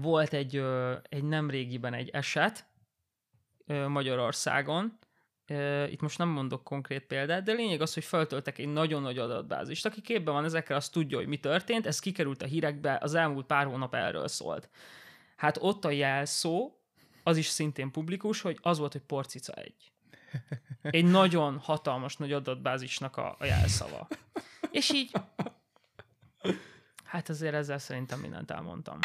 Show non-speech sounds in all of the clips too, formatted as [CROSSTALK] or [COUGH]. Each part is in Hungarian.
volt egy, egy nemrégiben egy eset Magyarországon, itt most nem mondok konkrét példát, de lényeg az, hogy feltöltek egy nagyon nagy adatbázist. Aki képben van ezekkel, az tudja, hogy mi történt, ez kikerült a hírekbe, az elmúlt pár hónap erről szólt. Hát ott a jelszó, az is szintén publikus, hogy az volt, hogy porcica egy. Egy nagyon hatalmas nagy adatbázisnak a, a jelszava. És így, hát azért ezzel szerintem mindent elmondtam.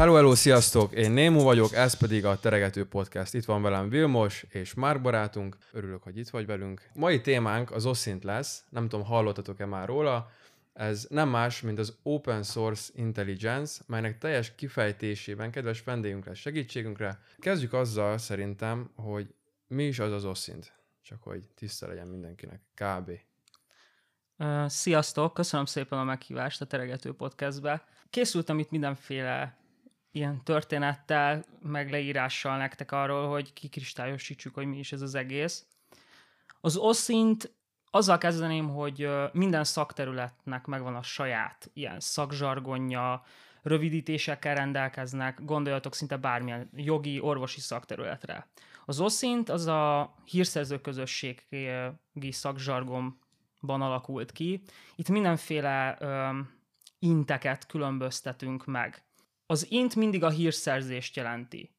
Hello, hello, sziasztok! Én Némo vagyok, ez pedig a Teregető Podcast. Itt van velem Vilmos és Márk barátunk. Örülök, hogy itt vagy velünk. Mai témánk az OSINT lesz. Nem tudom, hallottatok-e már róla. Ez nem más, mint az Open Source Intelligence, melynek teljes kifejtésében kedves vendégünkre, segítségünkre. Kezdjük azzal szerintem, hogy mi is az az OSINT. Csak hogy tiszta legyen mindenkinek. Kb. Sziasztok! Köszönöm szépen a meghívást a Teregető Podcastbe. Készültem itt mindenféle ilyen történettel, meg leírással nektek arról, hogy kikristályosítsuk, hogy mi is ez az egész. Az oszint azzal kezdeném, hogy minden szakterületnek megvan a saját ilyen szakzsargonja, rövidítésekkel rendelkeznek, gondoljatok szinte bármilyen jogi, orvosi szakterületre. Az oszint az a hírszerző közösségi szakzsargonban alakult ki. Itt mindenféle ö, inteket különböztetünk meg. Az int mindig a hírszerzést jelenti.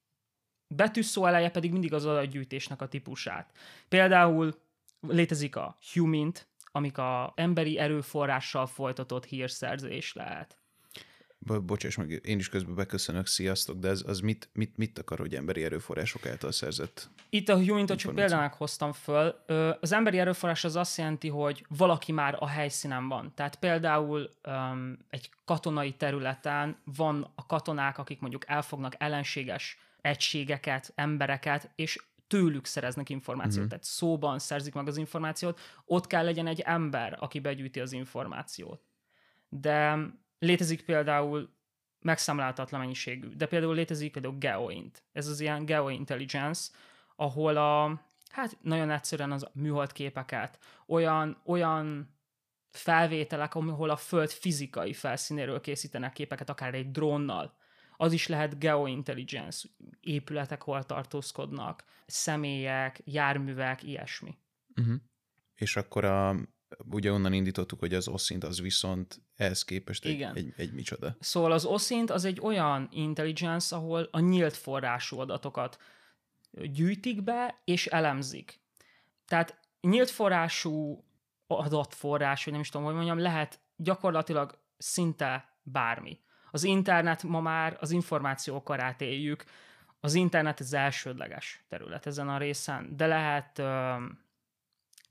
Betűszó eleje pedig mindig az adatgyűjtésnek a típusát. Például létezik a humint, amik a emberi erőforrással folytatott hírszerzés lehet. Bo- bocsáss meg, én is közben beköszönök, sziasztok, de ez, az mit, mit, mit akar, hogy emberi erőforrások által szerzett? Itt a Humintot csak példának hoztam föl. Az emberi erőforrás az azt jelenti, hogy valaki már a helyszínen van. Tehát például um, egy katonai területen van a katonák, akik mondjuk elfognak ellenséges egységeket, embereket, és tőlük szereznek információt, uh-huh. tehát szóban szerzik meg az információt, ott kell legyen egy ember, aki begyűjti az információt. De létezik például megszámláltatlan mennyiségű, de például létezik például GeoInt. Ez az ilyen GeoIntelligence, ahol a, hát nagyon egyszerűen az műhold képeket, olyan, olyan felvételek, ahol a Föld fizikai felszínéről készítenek képeket, akár egy drónnal, az is lehet geointelligence, épületek hol tartózkodnak, személyek, járművek, ilyesmi. Uh-huh. És akkor a, ugye onnan indítottuk, hogy az OSINT az viszont ehhez képest egy, Igen. egy, egy micsoda. Szóval az OSINT az egy olyan intelligence, ahol a nyílt forrású adatokat gyűjtik be és elemzik. Tehát nyílt forrású adatforrás, vagy nem is tudom, hogy mondjam, lehet gyakorlatilag szinte bármi. Az internet ma már az információkarát éljük, az internet az elsődleges terület ezen a részen, de lehet ö,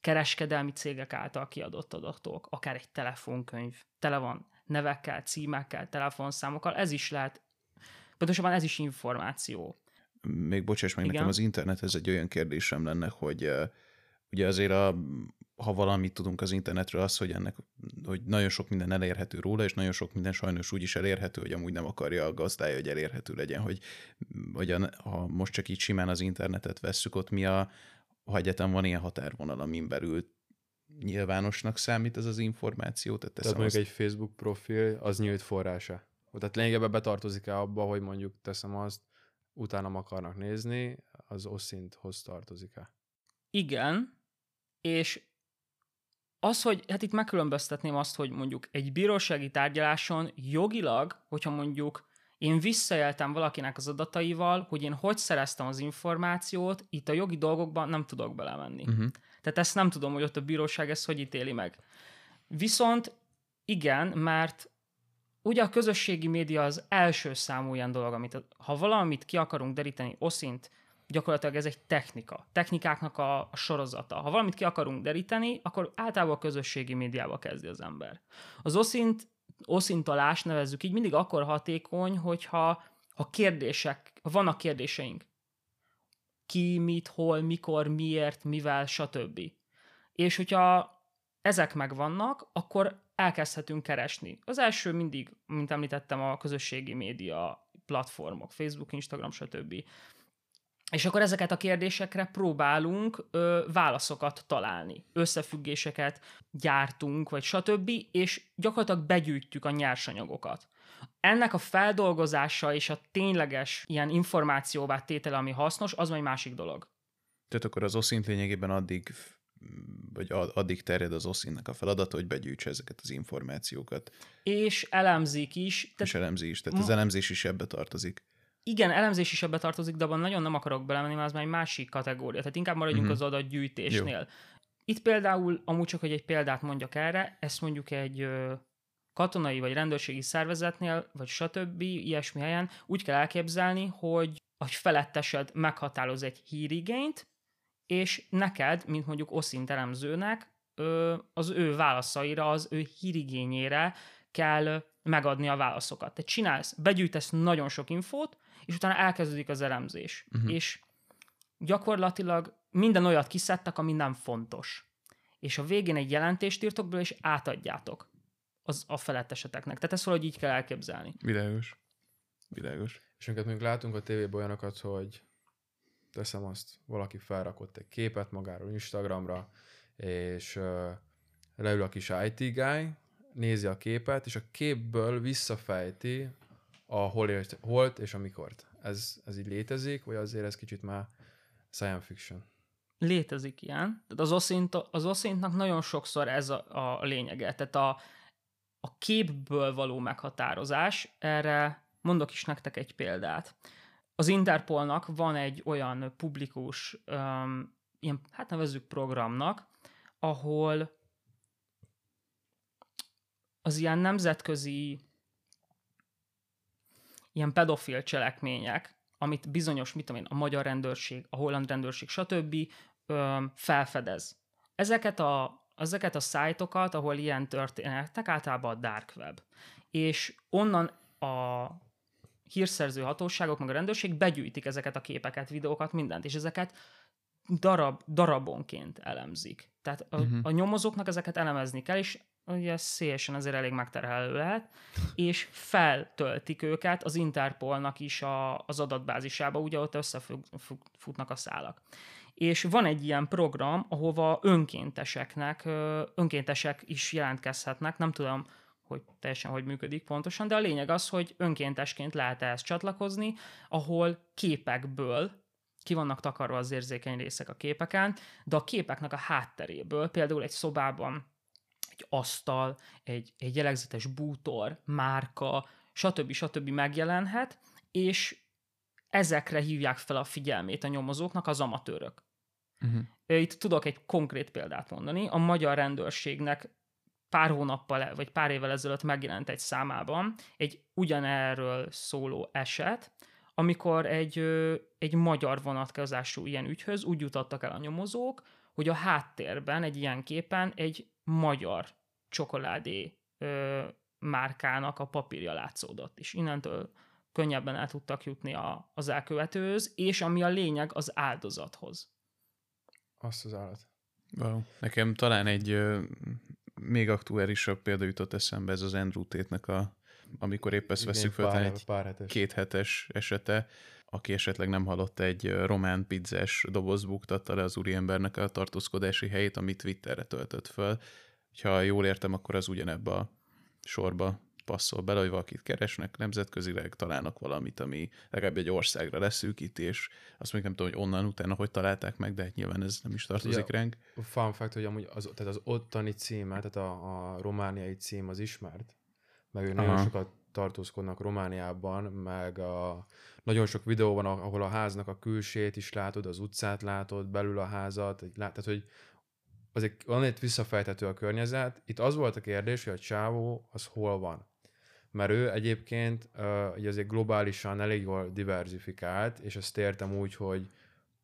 kereskedelmi cégek által kiadott adatok, akár egy telefonkönyv, tele van nevekkel, címekkel, telefonszámokkal, ez is lehet, pontosabban ez is információ. Még bocsáss meg, Igen? nekem az internet ez egy olyan kérdésem lenne, hogy uh, ugye azért a, ha valamit tudunk az internetről, az, hogy ennek, hogy nagyon sok minden elérhető róla, és nagyon sok minden sajnos úgy is elérhető, hogy amúgy nem akarja a gazdája, hogy elérhető legyen, hogy, hogy a, ha most csak így simán az internetet vesszük, ott mi a, ha egyetem van ilyen határvonal, amin belül nyilvánosnak számít ez az információ. Tehát, tehát mondjuk azt... egy Facebook profil, az nyílt forrása. Tehát lényegében betartozik-e abba, hogy mondjuk teszem azt, utána akarnak nézni, az oszinthoz tartozik-e? Igen, és az, hogy hát itt megkülönböztetném azt, hogy mondjuk egy bírósági tárgyaláson jogilag, hogyha mondjuk én visszaéltem valakinek az adataival, hogy én hogy szereztem az információt, itt a jogi dolgokban nem tudok belemenni. Uh-huh. Tehát ezt nem tudom, hogy ott a bíróság ezt hogy ítéli meg. Viszont igen, mert ugye a közösségi média az első számú ilyen dolog, amit ha valamit ki akarunk deríteni oszint, gyakorlatilag ez egy technika. Technikáknak a, a sorozata. Ha valamit ki akarunk deríteni, akkor általában a közösségi médiába kezdi az ember. Az oszint, oszintolás nevezzük így, mindig akkor hatékony, hogyha ha kérdések, ha vannak kérdéseink. Ki, mit, hol, mikor, miért, mivel, stb. És hogyha ezek megvannak, akkor elkezdhetünk keresni. Az első mindig, mint említettem, a közösségi média platformok, Facebook, Instagram, stb És akkor ezeket a kérdésekre próbálunk ö, válaszokat találni, összefüggéseket gyártunk, vagy stb., és gyakorlatilag begyűjtjük a nyersanyagokat. Ennek a feldolgozása és a tényleges ilyen információvá tétele, ami hasznos, az majd másik dolog. Tehát akkor az oszint lényegében addig vagy addig terjed az oszínnak a feladata, hogy begyűjtse ezeket az információkat. És elemzik is. Tehát és elemzi is, tehát az elemzés is ebbe tartozik. Igen, elemzés is ebbe tartozik, de abban nagyon nem akarok belemenni, mert az már egy másik kategória. Tehát inkább maradjunk uh-huh. az adatgyűjtésnél. Jó. Itt például, amúgy csak, hogy egy példát mondjak erre, ezt mondjuk egy ö, katonai vagy rendőrségi szervezetnél, vagy stb. ilyesmi helyen úgy kell elképzelni, hogy a felettesed meghatároz egy hírigényt, és neked, mint mondjuk oszint elemzőnek, az ő válaszaira, az ő hírigényére kell megadni a válaszokat. Te csinálsz, begyűjtesz nagyon sok infót, és utána elkezdődik az elemzés. Uh-huh. És gyakorlatilag minden olyat kiszedtek, ami nem fontos. És a végén egy jelentést írtok belőle, és átadjátok az a feletteseteknek. Tehát ezt valahogy így kell elképzelni. Világos. Világos. És minket még látunk a tévében olyanokat, hogy teszem azt, valaki felrakott egy képet magáról Instagramra, és uh, leül a kis IT guy, nézi a képet, és a képből visszafejti a hol holt és a mikort. Ez, ez így létezik, vagy azért ez kicsit már science fiction? Létezik ilyen. Tehát az oszint, az oszintnak nagyon sokszor ez a, a lényege. Tehát a, a képből való meghatározás, erre mondok is nektek egy példát. Az Interpolnak van egy olyan publikus, um, ilyen, hát nevezzük programnak, ahol az ilyen nemzetközi ilyen pedofil cselekmények, amit bizonyos, mit tudom én, a magyar rendőrség, a holland rendőrség, stb. Felfedez. Ezeket a, ezeket a szájtokat, ahol ilyen történetek, általában a dark web. És onnan a hírszerző hatóságok, meg a rendőrség begyűjtik ezeket a képeket, videókat, mindent, és ezeket darab, darabonként elemzik. Tehát a, uh-huh. a nyomozóknak ezeket elemezni kell, és ugye szélesen azért elég megterhelő lehet, és feltöltik őket az Interpolnak is a, az adatbázisába, ugye ott összefutnak a szálak. És van egy ilyen program, ahova önkénteseknek, önkéntesek is jelentkezhetnek, nem tudom, hogy teljesen hogy működik pontosan, de a lényeg az, hogy önkéntesként lehet ehhez csatlakozni, ahol képekből ki vannak takarva az érzékeny részek a képeken, de a képeknek a hátteréből, például egy szobában egy asztal, egy, egy jellegzetes bútor, márka, stb. stb. megjelenhet, és ezekre hívják fel a figyelmét a nyomozóknak az amatőrök. Uh-huh. Itt tudok egy konkrét példát mondani. A magyar rendőrségnek pár hónappal, vagy pár évvel ezelőtt megjelent egy számában egy ugyanerről szóló eset, amikor egy, egy magyar vonatkozású ilyen ügyhöz úgy jutottak el a nyomozók, hogy a háttérben egy ilyen képen egy magyar csokoládé ö, márkának a papírja látszódott, és innentől könnyebben el tudtak jutni a, az elkövetőhöz, és ami a lényeg, az áldozathoz. Azt az állat. Wow. Nekem talán egy ö, még aktuálisabb példa jutott eszembe, ez az Andrew Tate-nek a, amikor épp ezt veszük fel, egy pár hetes. két hetes esete, aki esetleg nem hallott, egy román pizzás doboz buktatta le az úriembernek a tartózkodási helyét, amit Twitterre töltött föl. Ha jól értem, akkor az ugyanebbe a sorba passzol bele, hogy valakit keresnek nemzetközileg, találnak valamit, ami legalább egy országra leszűkít, és azt még nem tudom, hogy onnan utána hogy találták meg, de hát nyilván ez nem is tartozik ja, ránk. Fun fact, hogy amúgy az, tehát az ottani címe, tehát a, a romániai cím az ismert, meg ők nagyon sokat tartózkodnak Romániában, meg a, nagyon sok videó van, ahol a háznak a külsét is látod, az utcát látod, belül a házat, tehát hogy azért van egy visszafejthető a környezet. Itt az volt a kérdés, hogy a csávó az hol van. Mert ő egyébként uh, azért globálisan elég jól diversifikált, és azt értem úgy, hogy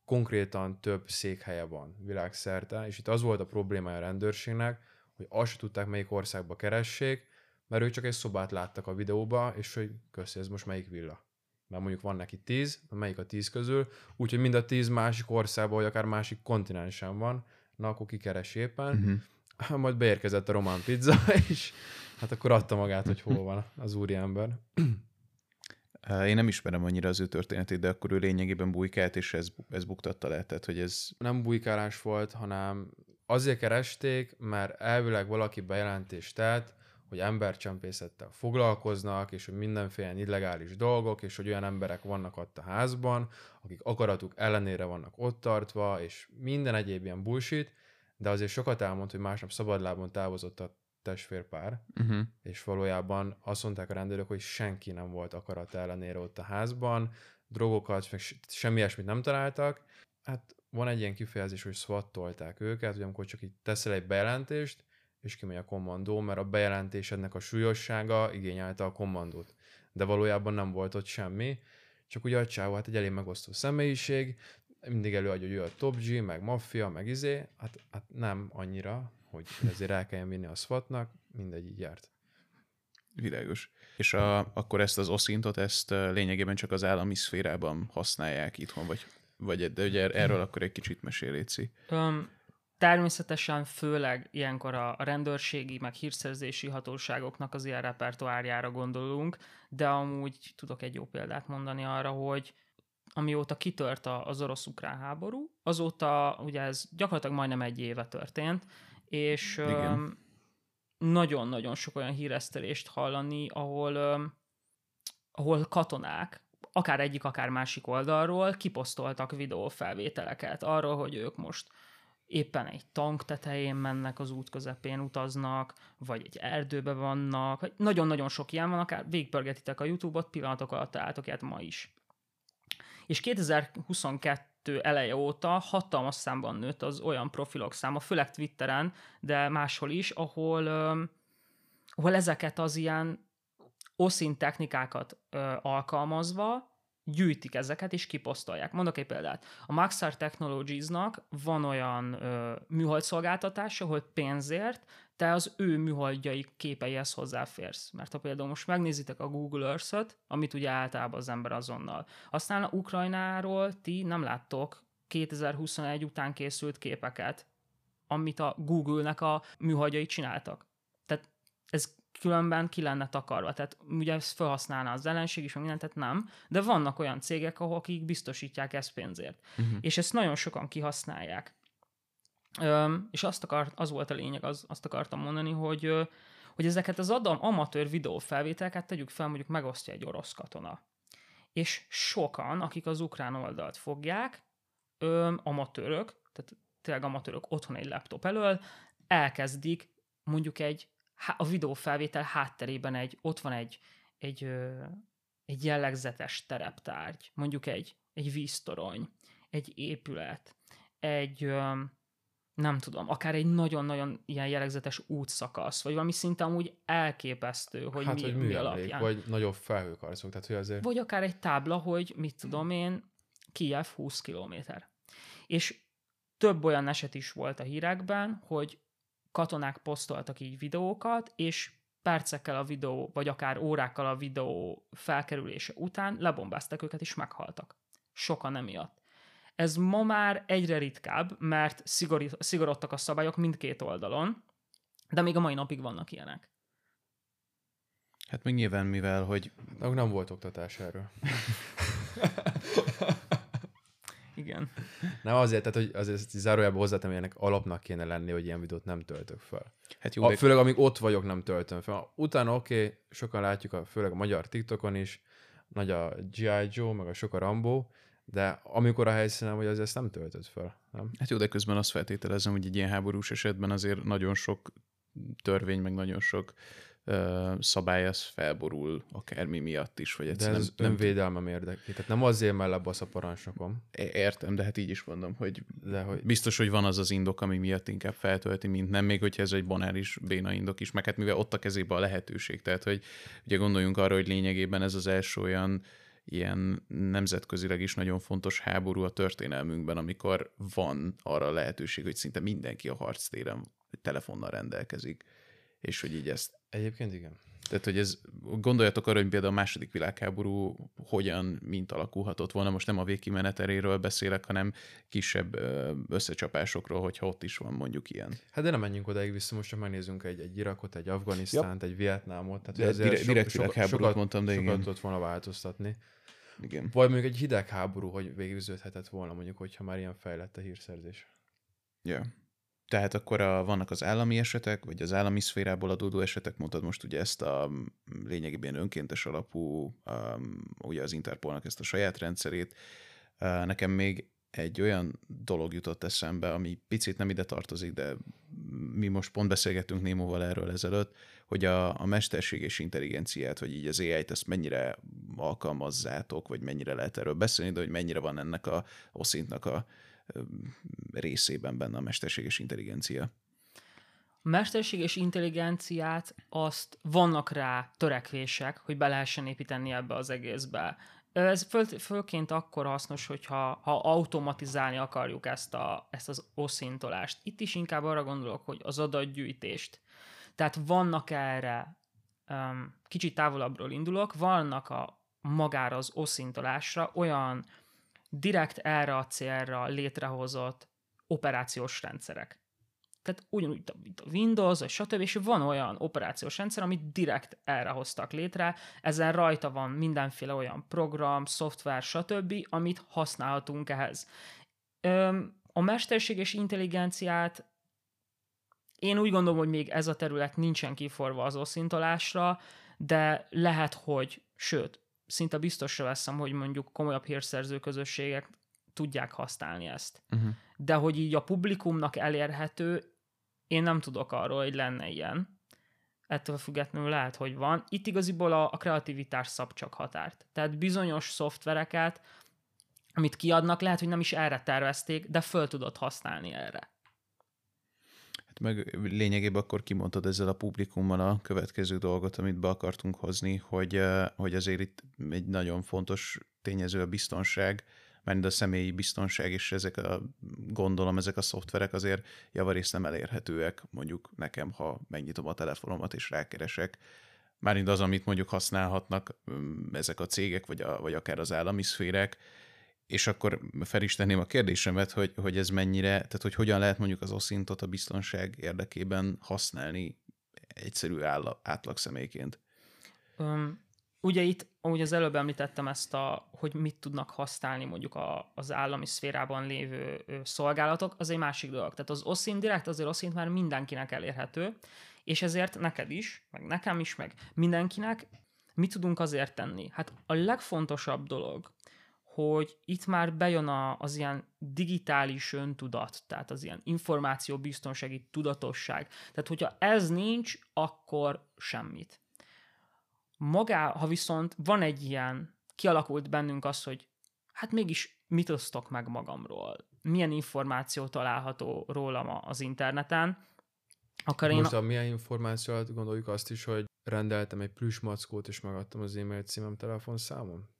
konkrétan több székhelye van világszerte, és itt az volt a problémája a rendőrségnek, hogy azt se tudták, melyik országba keressék, mert ők csak egy szobát láttak a videóba, és hogy köszi, ez most melyik villa. Mert mondjuk van neki tíz, melyik a tíz közül, úgyhogy mind a tíz másik országban, vagy akár másik kontinensen van, na akkor kikeres éppen. Uh-huh. [LAUGHS] Majd beérkezett a román pizza, [LAUGHS] és hát akkor adta magát, hogy hol van az úriember. [CLEARS THROAT] Én nem ismerem annyira az ő történetét, de akkor ő lényegében bujkált, és ez, ez buktatta le. Tehát, hogy ez... Nem bujkálás volt, hanem azért keresték, mert elvileg valaki bejelentést tett, hogy embercsempészettel foglalkoznak, és hogy mindenféle illegális dolgok, és hogy olyan emberek vannak ott a házban, akik akaratuk ellenére vannak ott tartva, és minden egyéb ilyen bullshit, de azért sokat elmond, hogy másnap szabadlábon távozott a testvérpár, uh-huh. és valójában azt mondták a rendőrök, hogy senki nem volt akarat ellenére ott a házban, drogokat, meg semmi ilyesmit nem találtak. Hát van egy ilyen kifejezés, hogy swattolták őket, hogy amikor csak így teszel egy bejelentést, és kimegy a kommandó, mert a bejelentésednek a súlyossága igényelte a kommandót. De valójában nem volt ott semmi, csak ugye a csávó hát egy elég megosztó személyiség, mindig előadja, hogy ő a top G, meg maffia, meg izé, hát, hát nem annyira, hogy ezért el kelljen vinni a SWAT-nak, mindegy így járt. Világos. És a, akkor ezt az oszintot, ezt lényegében csak az állami szférában használják itthon, vagy, vagy de ugye erről akkor egy kicsit mesél, Léci. Um, természetesen főleg ilyenkor a, rendőrségi, meg hírszerzési hatóságoknak az ilyen repertoárjára gondolunk, de amúgy tudok egy jó példát mondani arra, hogy amióta kitört az orosz-ukrán háború, azóta ugye ez gyakorlatilag majdnem egy éve történt, és nagyon-nagyon sok olyan híresztelést hallani, ahol, ahol katonák, akár egyik, akár másik oldalról kiposztoltak videófelvételeket arról, hogy ők most éppen egy tank tetején mennek, az út közepén utaznak, vagy egy erdőbe vannak, nagyon-nagyon sok ilyen van, akár végpörgetitek a YouTube-ot, pillanatok alatt találtok ilyet ma is. És 2022 eleje óta hatalmas számban nőtt az olyan profilok száma, főleg Twitteren, de máshol is, ahol, ahol ezeket az ilyen oszint technikákat alkalmazva gyűjtik ezeket és kiposztolják. Mondok egy példát. A Maxar Technologies-nak van olyan ö, műhold szolgáltatása, hogy pénzért te az ő műholdjai képeihez hozzáférsz. Mert ha például most megnézitek a Google Earth-öt, amit ugye általában az ember azonnal, aztán a Ukrajnáról ti nem láttok 2021 után készült képeket, amit a Google-nek a műholdjai csináltak. Tehát ez különben ki lenne takarva. Tehát ugye ezt felhasználná az ellenség is, mindent, tehát nem. De vannak olyan cégek, ahol akik biztosítják ezt pénzért. Uh-huh. És ezt nagyon sokan kihasználják. Üm, és azt akart, az volt a lényeg, az, azt akartam mondani, hogy, hogy ezeket az adam, amatőr videófelvételeket tegyük fel, mondjuk megosztja egy orosz katona. És sokan, akik az ukrán oldalt fogják, öm, amatőrök, tehát tényleg amatőrök otthon egy laptop elől, elkezdik mondjuk egy a videófelvétel hátterében egy, ott van egy, egy, egy jellegzetes tereptárgy, mondjuk egy, egy víztorony, egy épület, egy, nem tudom, akár egy nagyon-nagyon ilyen jellegzetes útszakasz, vagy valami szinte amúgy elképesztő, hogy hát, mi, hogy mi alapján. Vagy nagyobb felhőkarcok, tehát hogy azért... Vagy akár egy tábla, hogy mit tudom én, Kiev 20 kilométer. És több olyan eset is volt a hírekben, hogy katonák posztoltak így videókat, és percekkel a videó, vagy akár órákkal a videó felkerülése után lebombáztak őket, és meghaltak. Sokan emiatt. Ez ma már egyre ritkább, mert szigorodtak a szabályok mindkét oldalon, de még a mai napig vannak ilyenek. Hát még nyilván, mivel, hogy... Nem volt oktatás erről. [LAUGHS] Igen. Nem azért, tehát hogy azért zárójában hozzátem, hogy ennek alapnak kéne lenni, hogy ilyen videót nem töltök fel. Hát jó, a, de... Főleg amíg ott vagyok, nem töltöm fel. Utána oké, okay, sokan látjuk, a, főleg a magyar TikTokon is, nagy a G.I. Joe, meg a sok a Rambo, de amikor a helyszínen vagy, az ezt nem töltött fel, nem? Hát jó, de közben azt feltételezem, hogy egy ilyen háborús esetben azért nagyon sok törvény, meg nagyon sok szabály az felborul akármi miatt is. Vagy de ez nem, önvédelmem érdekli. Tehát nem azért mellett a parancsnokom. Értem, de hát így is mondom, hogy, de hogy biztos, hogy van az az indok, ami miatt inkább feltölti, mint nem, még hogyha ez egy banális béna indok is, meg hát mivel ott a kezébe a lehetőség. Tehát, hogy ugye gondoljunk arra, hogy lényegében ez az első olyan ilyen nemzetközileg is nagyon fontos háború a történelmünkben, amikor van arra lehetőség, hogy szinte mindenki a harctéren telefonnal rendelkezik és hogy így ezt Egyébként igen. tehát, hogy ez, gondoljatok arra, hogy például a második világháború hogyan, mint alakulhatott volna. Most nem a végkimeneteréről beszélek, hanem kisebb összecsapásokról, hogyha ott is van mondjuk ilyen. Hát de nem menjünk odaig vissza, most csak megnézzünk egy, egy Irakot, egy Afganisztánt, egy Vietnámot. Tehát De ezért dire- direkt világháborút sokat, mondtam, de sokat igen. tudott volna változtatni. Igen. Vagy mondjuk egy hidegháború, hogy végigződhetett volna, mondjuk, hogyha már ilyen fejlett a hírszerzés. Ja. Tehát akkor a, vannak az állami esetek, vagy az állami szférából adódó esetek, mondtad most ugye ezt a mm, lényegében önkéntes alapú, um, ugye az Interpolnak ezt a saját rendszerét. Uh, nekem még egy olyan dolog jutott eszembe, ami picit nem ide tartozik, de mi most pont beszélgettünk Némóval erről ezelőtt, hogy a, a mesterséges intelligenciát, vagy így az AI-t, ezt mennyire alkalmazzátok, vagy mennyire lehet erről beszélni, de hogy mennyire van ennek a oszintnak a részében benne a mesterséges intelligencia. A mesterséges intelligenciát azt vannak rá törekvések, hogy be lehessen építeni ebbe az egészbe. Ez föl, fölként akkor hasznos, hogyha ha automatizálni akarjuk ezt, a, ezt az oszintolást. Itt is inkább arra gondolok, hogy az adatgyűjtést. Tehát vannak erre, um, kicsit távolabbról indulok, vannak a magára az oszintolásra olyan direkt erre a célra létrehozott operációs rendszerek. Tehát ugyanúgy, mint a- Windows, vagy stb. És van olyan operációs rendszer, amit direkt erre hoztak létre, ezen rajta van mindenféle olyan program, szoftver, stb., amit használhatunk ehhez. A mesterséges intelligenciát én úgy gondolom, hogy még ez a terület nincsen kiforva az oszintolásra, de lehet, hogy, sőt, szinte biztosra veszem, hogy mondjuk komolyabb hírszerző közösségek tudják használni ezt. Uh-huh. De hogy így a publikumnak elérhető, én nem tudok arról, hogy lenne ilyen. Ettől függetlenül lehet, hogy van. Itt igaziból a, a kreativitás szab csak határt. Tehát bizonyos szoftvereket, amit kiadnak, lehet, hogy nem is erre tervezték, de föl tudod használni erre. Meg lényegében akkor kimondtad ezzel a publikummal a következő dolgot, amit be akartunk hozni, hogy, hogy azért itt egy nagyon fontos tényező a biztonság, mert a személyi biztonság, és ezek a, gondolom, ezek a szoftverek azért javarészt nem elérhetőek, mondjuk nekem, ha megnyitom a telefonomat és rákeresek. Mármint az, amit mondjuk használhatnak mm, ezek a cégek, vagy, a, vagy akár az állami szférek, és akkor fel is tenném a kérdésemet, hogy, hogy ez mennyire, tehát hogy hogyan lehet mondjuk az oszintot a biztonság érdekében használni egyszerű áll, átlag személyként. Öm, ugye itt, ahogy az előbb említettem ezt a, hogy mit tudnak használni mondjuk a, az állami szférában lévő szolgálatok, az egy másik dolog. Tehát az OSINT direkt, azért OSINT már mindenkinek elérhető, és ezért neked is, meg nekem is, meg mindenkinek mit tudunk azért tenni? Hát a legfontosabb dolog, hogy itt már bejön a, az ilyen digitális öntudat, tehát az ilyen információbiztonsági tudatosság. Tehát, hogyha ez nincs, akkor semmit. Magá, ha viszont van egy ilyen, kialakult bennünk az, hogy hát mégis mit osztok meg magamról, milyen információ található rólam az interneten, akkor én... A milyen információ gondoljuk azt is, hogy rendeltem egy plüss mackót, és megadtam az e-mail címem, telefonszámom?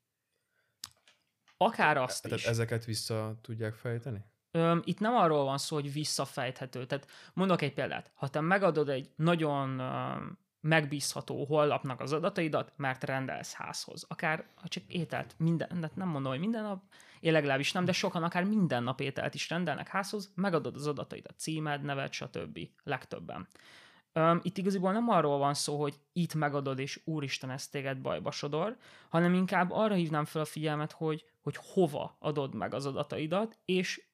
Akár azt Tehát is. ezeket vissza tudják fejteni? Öm, itt nem arról van szó, hogy visszafejthető. Tehát mondok egy példát. Ha te megadod egy nagyon öm, megbízható honlapnak az adataidat, mert rendelsz házhoz. Akár, ha csak ételt, minden, de nem mondom, hogy minden nap, én legalábbis nem, de sokan akár minden nap ételt is rendelnek házhoz, megadod az adataidat, címed, neved, stb. Legtöbben. Öm, itt igaziból nem arról van szó, hogy itt megadod, és úristen, ez téged bajba sodor, hanem inkább arra hívnám fel a figyelmet, hogy, hogy hova adod meg az adataidat, és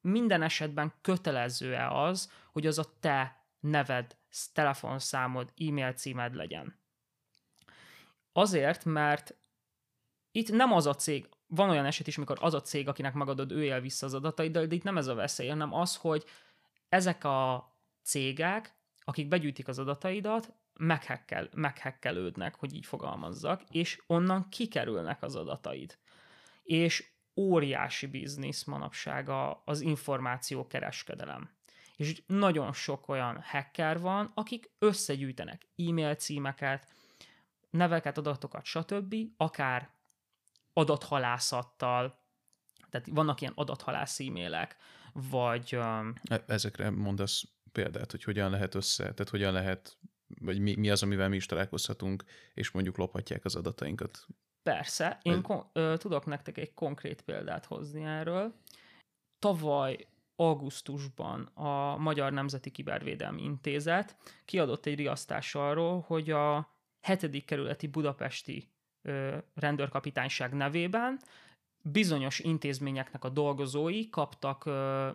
minden esetben kötelező-e az, hogy az a te neved, telefonszámod, e-mail címed legyen. Azért, mert itt nem az a cég, van olyan eset is, amikor az a cég, akinek megadod, ő él vissza az adataidat, de itt nem ez a veszély, hanem az, hogy ezek a cégek, akik begyűjtik az adataidat, meghekkel, meghekkelődnek, hogy így fogalmazzak, és onnan kikerülnek az adataid. És óriási biznisz manapság az információkereskedelem. És nagyon sok olyan hacker van, akik összegyűjtenek e-mail címeket, neveket, adatokat, stb., akár adathalászattal, tehát vannak ilyen adathalász e-mailek, vagy E- Ezekre mondasz példát, hogy hogyan lehet össze, tehát hogyan lehet, vagy mi, mi az, amivel mi is találkozhatunk, és mondjuk lophatják az adatainkat. Persze, én kon- ö, tudok nektek egy konkrét példát hozni erről. Tavaly augusztusban a Magyar Nemzeti Kibervédelmi Intézet kiadott egy riasztás arról, hogy a 7. kerületi budapesti ö, rendőrkapitányság nevében bizonyos intézményeknek a dolgozói kaptak ö,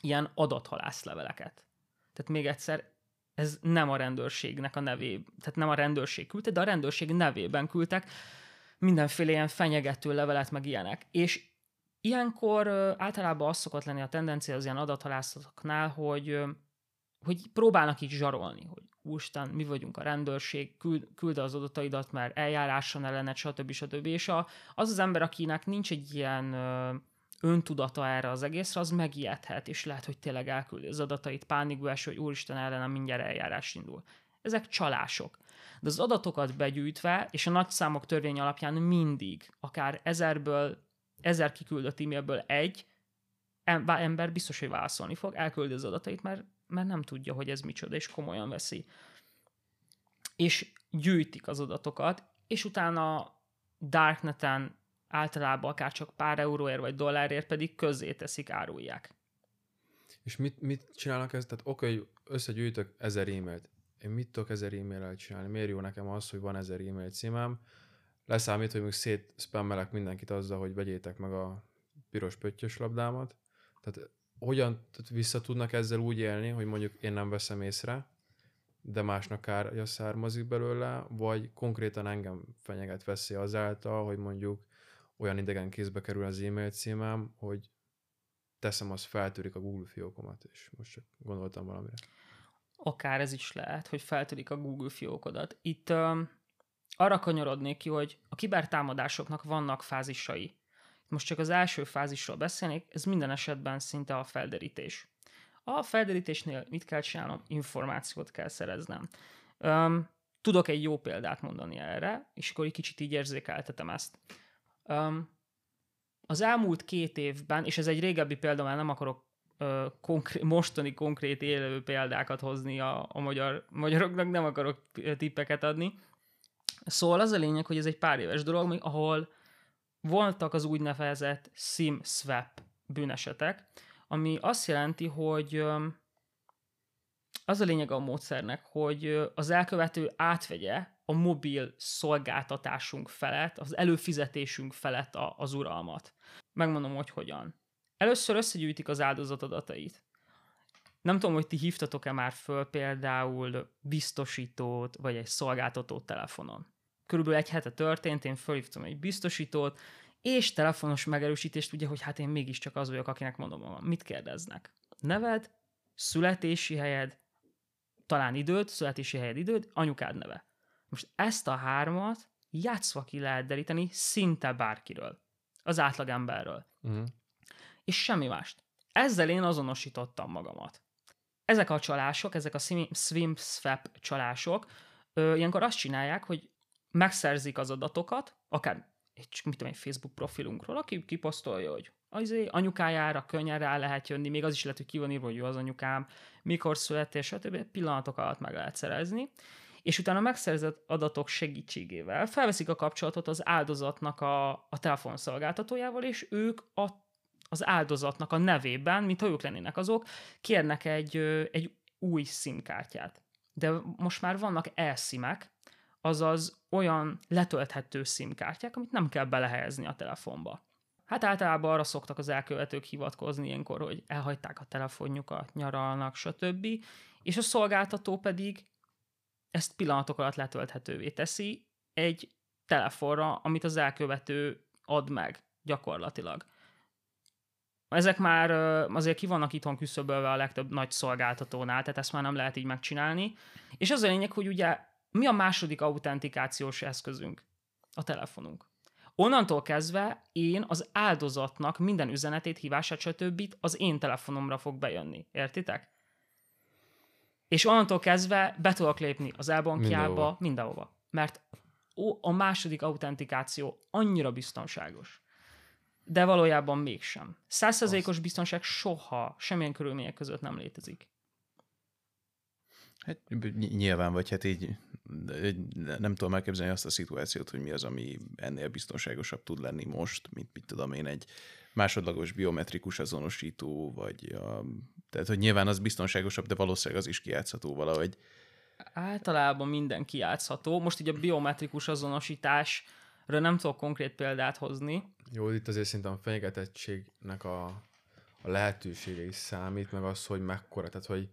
ilyen adathalászleveleket. Tehát még egyszer, ez nem a rendőrségnek a nevé, tehát nem a rendőrség küldte, de a rendőrség nevében küldtek mindenféle ilyen fenyegető levelet, meg ilyenek. És ilyenkor általában az szokott lenni a tendencia az ilyen adathalászatoknál, hogy, hogy próbálnak így zsarolni, hogy úristen, mi vagyunk a rendőrség, küld, küld az adataidat, mert eljáráson ellenet, stb. stb. És a, az az ember, akinek nincs egy ilyen öntudata erre az egészre, az megijedhet, és lehet, hogy tényleg elküldi az adatait pánikba eső, hogy úristen ellenem mindjárt eljárás indul. Ezek csalások. De az adatokat begyűjtve, és a nagyszámok törvény alapján mindig, akár ezerből, ezer kiküldött e-mailből egy ember biztos, hogy válaszolni fog, elküldi az adatait, mert, mert nem tudja, hogy ez micsoda, és komolyan veszi. És gyűjtik az adatokat, és utána Darkneten általában akár csak pár euróért vagy dollárért pedig közzé teszik, árulják. És mit, mit csinálnak ezt? Tehát oké, hogy összegyűjtök ezer e-mailt. Én mit tudok ezer e-mail csinálni? Miért jó nekem az, hogy van ezer e-mail címem? Leszámít, hogy még szétspammelek mindenkit azzal, hogy vegyétek meg a piros pöttyös labdámat. Tehát hogyan vissza tudnak ezzel úgy élni, hogy mondjuk én nem veszem észre, de másnak kárja származik belőle, vagy konkrétan engem fenyeget veszély azáltal, hogy mondjuk olyan idegen kézbe kerül az e-mail címem, hogy teszem, az feltörik a Google fiókomat, és most csak gondoltam valamire. Akár ez is lehet, hogy feltörik a Google fiókodat. Itt um, arra kanyarodnék ki, hogy a kibertámadásoknak vannak fázisai. Most csak az első fázisról beszélnék, ez minden esetben szinte a felderítés. A felderítésnél mit kell csinálnom? Információt kell szereznem. Um, tudok egy jó példát mondani erre, és akkor egy kicsit így érzékeltetem ezt. Um, az elmúlt két évben, és ez egy régebbi példa, mert nem akarok uh, konkrét, mostani konkrét élő példákat hozni a, a magyar, magyaroknak, nem akarok tippeket adni. Szóval az a lényeg, hogy ez egy pár éves dolog, ahol voltak az úgynevezett SIM swap bűnesetek, ami azt jelenti, hogy um, az a lényeg a módszernek, hogy az elkövető átvegye a mobil szolgáltatásunk felett, az előfizetésünk felett a, az uralmat. Megmondom, hogy hogyan. Először összegyűjtik az áldozat adatait. Nem tudom, hogy ti hívtatok-e már föl például biztosítót, vagy egy szolgáltató telefonon. Körülbelül egy hete történt, én fölhívtam egy biztosítót, és telefonos megerősítést, ugye, hogy hát én mégiscsak az vagyok, akinek mondom, mit kérdeznek. Neved, születési helyed, talán időt, születési helyed időt, anyukád neve. Most ezt a hármat játszva ki lehet deríteni szinte bárkiről. Az átlagemberről. Uh-huh. És semmi mást. Ezzel én azonosítottam magamat. Ezek a csalások, ezek a swim swap csalások, ö, ilyenkor azt csinálják, hogy megszerzik az adatokat, akár egy, mit tudom, egy Facebook profilunkról, aki kiposztolja, hogy azért anyukájára könnyen rá lehet jönni, még az is lehet, hogy ki van írva, hogy jó az anyukám, mikor született, stb. pillanatok alatt meg lehet szerezni és utána megszerzett adatok segítségével felveszik a kapcsolatot az áldozatnak a, a telefonszolgáltatójával, és ők a, az áldozatnak a nevében, mint ha ők lennének azok, kérnek egy, egy új SIM-kártyát. De most már vannak elszimek, azaz olyan letölthető SIM-kártyák, amit nem kell belehelyezni a telefonba. Hát általában arra szoktak az elkövetők hivatkozni ilyenkor, hogy elhagyták a telefonjukat, nyaralnak, stb. És a szolgáltató pedig ezt pillanatok alatt letölthetővé teszi egy telefonra, amit az elkövető ad meg gyakorlatilag. Ezek már azért ki vannak itthon küszöbölve a legtöbb nagy szolgáltatónál, tehát ezt már nem lehet így megcsinálni. És az a lényeg, hogy ugye mi a második autentikációs eszközünk? A telefonunk. Onnantól kezdve én az áldozatnak minden üzenetét, hívását, stb. az én telefonomra fog bejönni. Értitek? És onnantól kezdve be tudok lépni az elbankjába, mindenhova. mindenhova. Mert a második autentikáció annyira biztonságos. De valójában mégsem. Százszerzékos biztonság soha, semmilyen körülmények között nem létezik. Hát nyilván, vagy hát így nem tudom elképzelni azt a szituációt, hogy mi az, ami ennél biztonságosabb tud lenni most, mint mit tudom én, egy másodlagos biometrikus azonosító, vagy a, tehát, hogy nyilván az biztonságosabb, de valószínűleg az is kijátszható valahogy. Általában minden kijátszható. Most így a biometrikus azonosításra nem tudok konkrét példát hozni. Jó, itt azért szerintem a fenyegetettségnek a, a lehetősége is számít, meg az, hogy mekkora, tehát hogy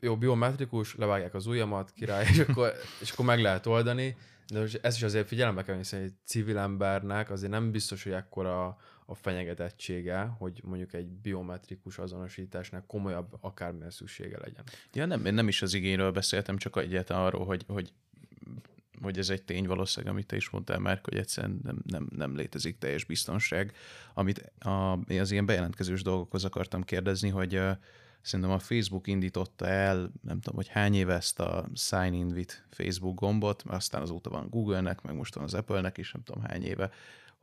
jó, biometrikus, levágják az ujjamat, király, és akkor, és akkor meg lehet oldani, de ezt is azért figyelembe kell venni, hogy egy civil embernek azért nem biztos, hogy ekkora a fenyegetettsége, hogy mondjuk egy biometrikus azonosításnak komolyabb akármilyen szüksége legyen. Ja, nem, én nem is az igényről beszéltem, csak egyáltalán arról, hogy, hogy hogy ez egy tény valószínűleg, amit te is mondtál már, hogy egyszerűen nem, nem, nem létezik teljes biztonság. Amit a, az ilyen bejelentkezős dolgokhoz akartam kérdezni, hogy Szerintem a Facebook indította el, nem tudom, hogy hány éve ezt a Sign in with Facebook gombot, aztán azóta van Google-nek, meg most van az Apple-nek is, nem tudom hány éve,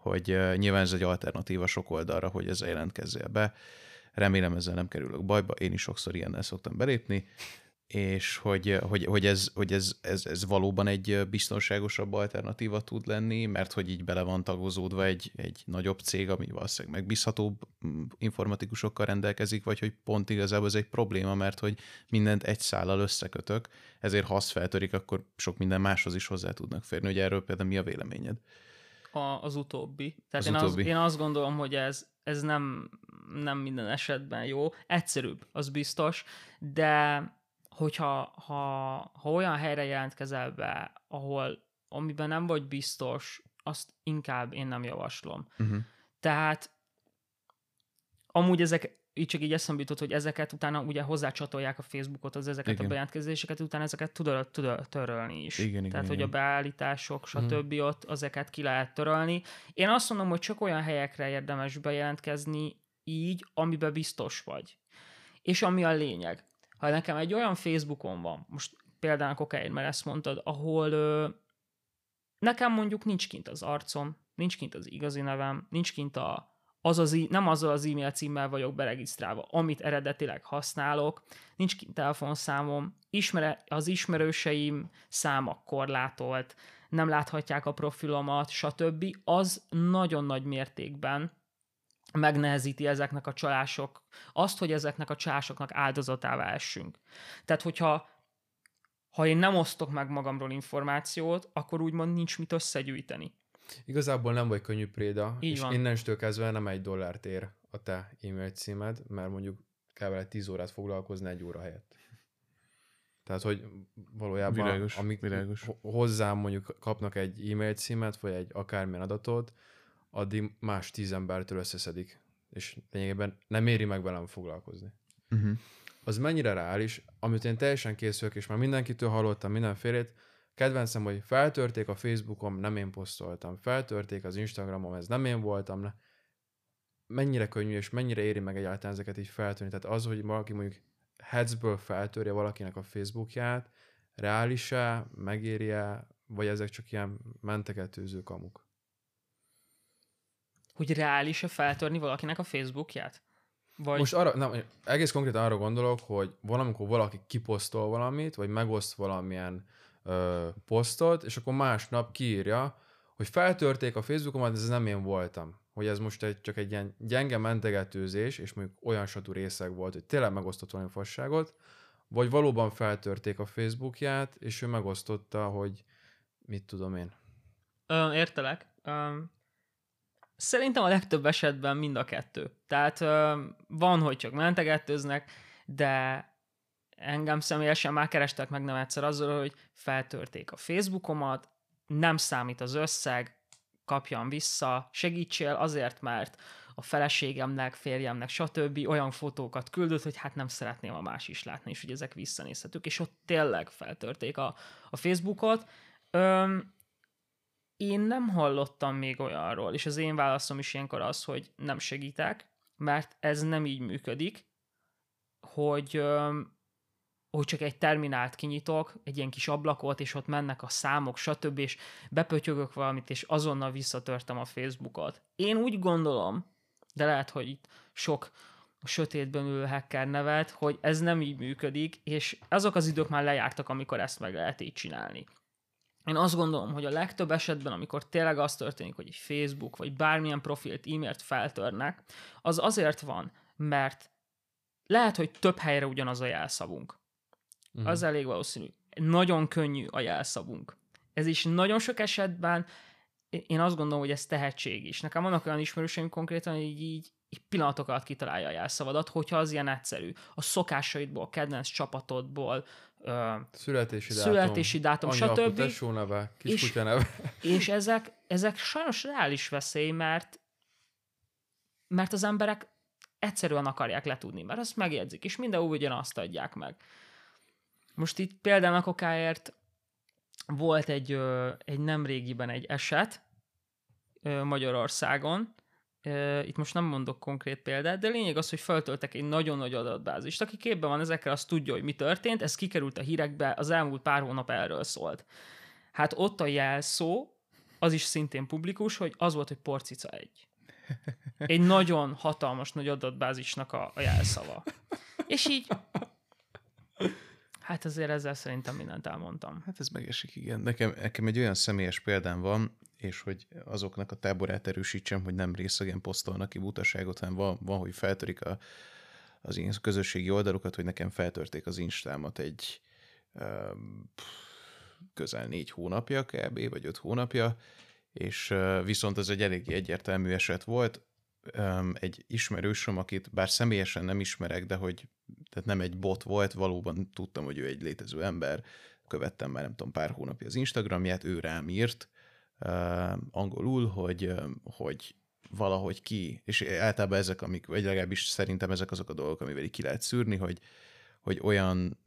hogy nyilván ez egy alternatíva sok oldalra, hogy ezzel jelentkezzél be. Remélem ezzel nem kerülök bajba, én is sokszor ilyennel szoktam belépni, és hogy, hogy, hogy, ez, hogy ez, ez, ez valóban egy biztonságosabb alternatíva tud lenni, mert hogy így bele van tagozódva egy, egy nagyobb cég, ami valószínűleg megbízhatóbb mm, informatikusokkal rendelkezik, vagy hogy pont igazából ez egy probléma, mert hogy mindent egy szállal összekötök, ezért ha azt feltörik, akkor sok minden máshoz is hozzá tudnak férni, hogy erről például mi a véleményed? A, az utóbbi. Tehát Az én, utóbbi. Az, én azt gondolom, hogy ez, ez nem, nem minden esetben jó. Egyszerűbb, az biztos, de hogyha ha, ha olyan helyre jelentkezel be, ahol amiben nem vagy biztos, azt inkább én nem javaslom. Uh-huh. Tehát amúgy ezek, így csak így eszembe jutott, hogy ezeket utána ugye hozzácsatolják a Facebookot, az ezeket Igen. a bejelentkezéseket, utána ezeket tudod, tudod törölni is. Igen, igen, Tehát, hogy igen. a beállítások, stb. Uh-huh. ott ezeket ki lehet törölni. Én azt mondom, hogy csak olyan helyekre érdemes bejelentkezni így, amiben biztos vagy. És ami a lényeg. Ha nekem egy olyan Facebookon van, most például a kokain, mert ezt mondtad, ahol ö, nekem mondjuk nincs kint az arcom, nincs kint az igazi nevem, nincs kint a, az az, nem azzal az e-mail címmel vagyok beregisztrálva, amit eredetileg használok, nincs telefonszámom, ismere, az ismerőseim száma korlátolt, nem láthatják a profilomat, stb. Az nagyon nagy mértékben megnehezíti ezeknek a csalások, azt, hogy ezeknek a csalásoknak áldozatává essünk. Tehát, hogyha ha én nem osztok meg magamról információt, akkor úgymond nincs mit összegyűjteni. Igazából nem vagy könnyű préda, Így és van. innenstől kezdve nem egy dollárt ér a te e-mail címed, mert mondjuk kell vele 10 órát foglalkozni egy óra helyett. Tehát, hogy valójában Világos, amik világos. ho- hozzám mondjuk kapnak egy e-mail címet, vagy egy akármilyen adatot, addig más tíz embertől összeszedik, és lényegében nem éri meg velem foglalkozni. Uh-huh. Az mennyire reális, amit én teljesen készülök, és már mindenkitől hallottam mindenfélét, kedvencem, hogy feltörték a Facebookom, nem én posztoltam, feltörték az Instagramom, ez nem én voltam, ne. mennyire könnyű, és mennyire éri meg egyáltalán ezeket így feltörni. Tehát az, hogy valaki mondjuk headsből feltörje valakinek a Facebookját, reális-e, megéri-e, vagy ezek csak ilyen mentegetőző kamuk? Hogy reális-e feltörni valakinek a Facebookját? Vagy... Most arra, nem, egész konkrétan arra gondolok, hogy valamikor valaki kiposztol valamit, vagy megoszt valamilyen ö, posztot, és akkor másnap kiírja, hogy feltörték a Facebookomat, ez nem én voltam. Hogy ez most egy, csak egy ilyen gyenge mentegetőzés, és mondjuk olyan satú részeg volt, hogy tényleg megosztott valami fasságot, vagy valóban feltörték a Facebookját, és ő megosztotta, hogy mit tudom én. Ö, értelek. Ö, szerintem a legtöbb esetben mind a kettő. Tehát ö, van, hogy csak mentegetőznek, de engem személyesen már kerestek meg nem egyszer azzal, hogy feltörték a Facebookomat, nem számít az összeg, kapjam vissza, segítsél azért, mert a feleségemnek, férjemnek, stb. olyan fotókat küldött, hogy hát nem szeretném a más is látni, és hogy ezek visszanézhetők, és ott tényleg feltörték a, a Facebookot. Öm, én nem hallottam még olyanról, és az én válaszom is ilyenkor az, hogy nem segítek, mert ez nem így működik, hogy, öm, hogy csak egy terminált kinyitok, egy ilyen kis ablakot, és ott mennek a számok, stb., és bepötyögök valamit, és azonnal visszatörtem a Facebookot. Én úgy gondolom, de lehet, hogy itt sok sötétben ülő hacker nevet, hogy ez nem így működik, és azok az idők már lejártak, amikor ezt meg lehet így csinálni. Én azt gondolom, hogy a legtöbb esetben, amikor tényleg az történik, hogy egy Facebook vagy bármilyen profilt, e-mailt feltörnek, az azért van, mert lehet, hogy több helyre ugyanaz a jelszavunk. Uh-huh. Az elég valószínű. Nagyon könnyű a jelszavunk. Ez is nagyon sok esetben én azt gondolom, hogy ez tehetség is. Nekem vannak olyan ismerőseim konkrétan, hogy így, így, így pillanatok alatt kitalálja a jelszavadat, hogyha az ilyen egyszerű. A szokásaidból, kedvenc csapatodból, születési dátum, születési dátum stb. Neve, és, neve. [LAUGHS] és ezek, ezek sajnos reális veszély, mert mert az emberek egyszerűen akarják letudni, mert azt megjegyzik, és mindenhol ugyanazt adják meg. Most itt például okáért volt egy, egy nem régiben egy eset Magyarországon, itt most nem mondok konkrét példát, de lényeg az, hogy feltöltek egy nagyon nagy adatbázist. Aki képben van ezekkel, az tudja, hogy mi történt, ez kikerült a hírekbe, az elmúlt pár hónap erről szólt. Hát ott a jelszó, az is szintén publikus, hogy az volt, hogy porcica egy. Egy nagyon hatalmas nagy adatbázisnak a, a jelszava. És így Hát azért ezzel szerintem mindent elmondtam. Hát ez megesik, igen. Nekem, nekem egy olyan személyes példám van, és hogy azoknak a táborát erősítsem, hogy nem részegen posztolnak ki butaságot, hanem van, van hogy feltörik a, az én közösségi oldalukat, hogy nekem feltörték az instámat egy közel négy hónapja kb. vagy öt hónapja, és viszont ez egy eléggé egyértelmű eset volt, egy ismerősöm, akit bár személyesen nem ismerek, de hogy tehát nem egy bot volt, valóban tudtam, hogy ő egy létező ember, követtem már nem tudom pár hónapja az Instagramját, ő rám írt angolul, hogy, hogy valahogy ki, és általában ezek, amik, vagy legalábbis szerintem ezek azok a dolgok, amivel ki lehet szűrni, hogy, hogy olyan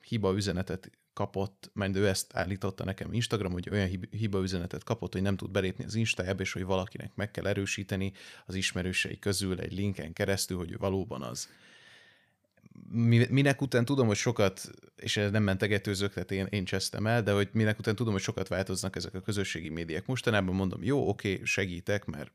hiba üzenetet kapott, mert ő ezt állította nekem Instagram, hogy olyan hiba üzenetet kapott, hogy nem tud belépni az Instájába, és hogy valakinek meg kell erősíteni az ismerősei közül egy linken keresztül, hogy ő valóban az. Minek után tudom, hogy sokat, és ez nem mentegetőzök, tehát én, én csesztem el, de hogy minek után tudom, hogy sokat változnak ezek a közösségi médiák. Mostanában mondom, jó, oké, segítek, mert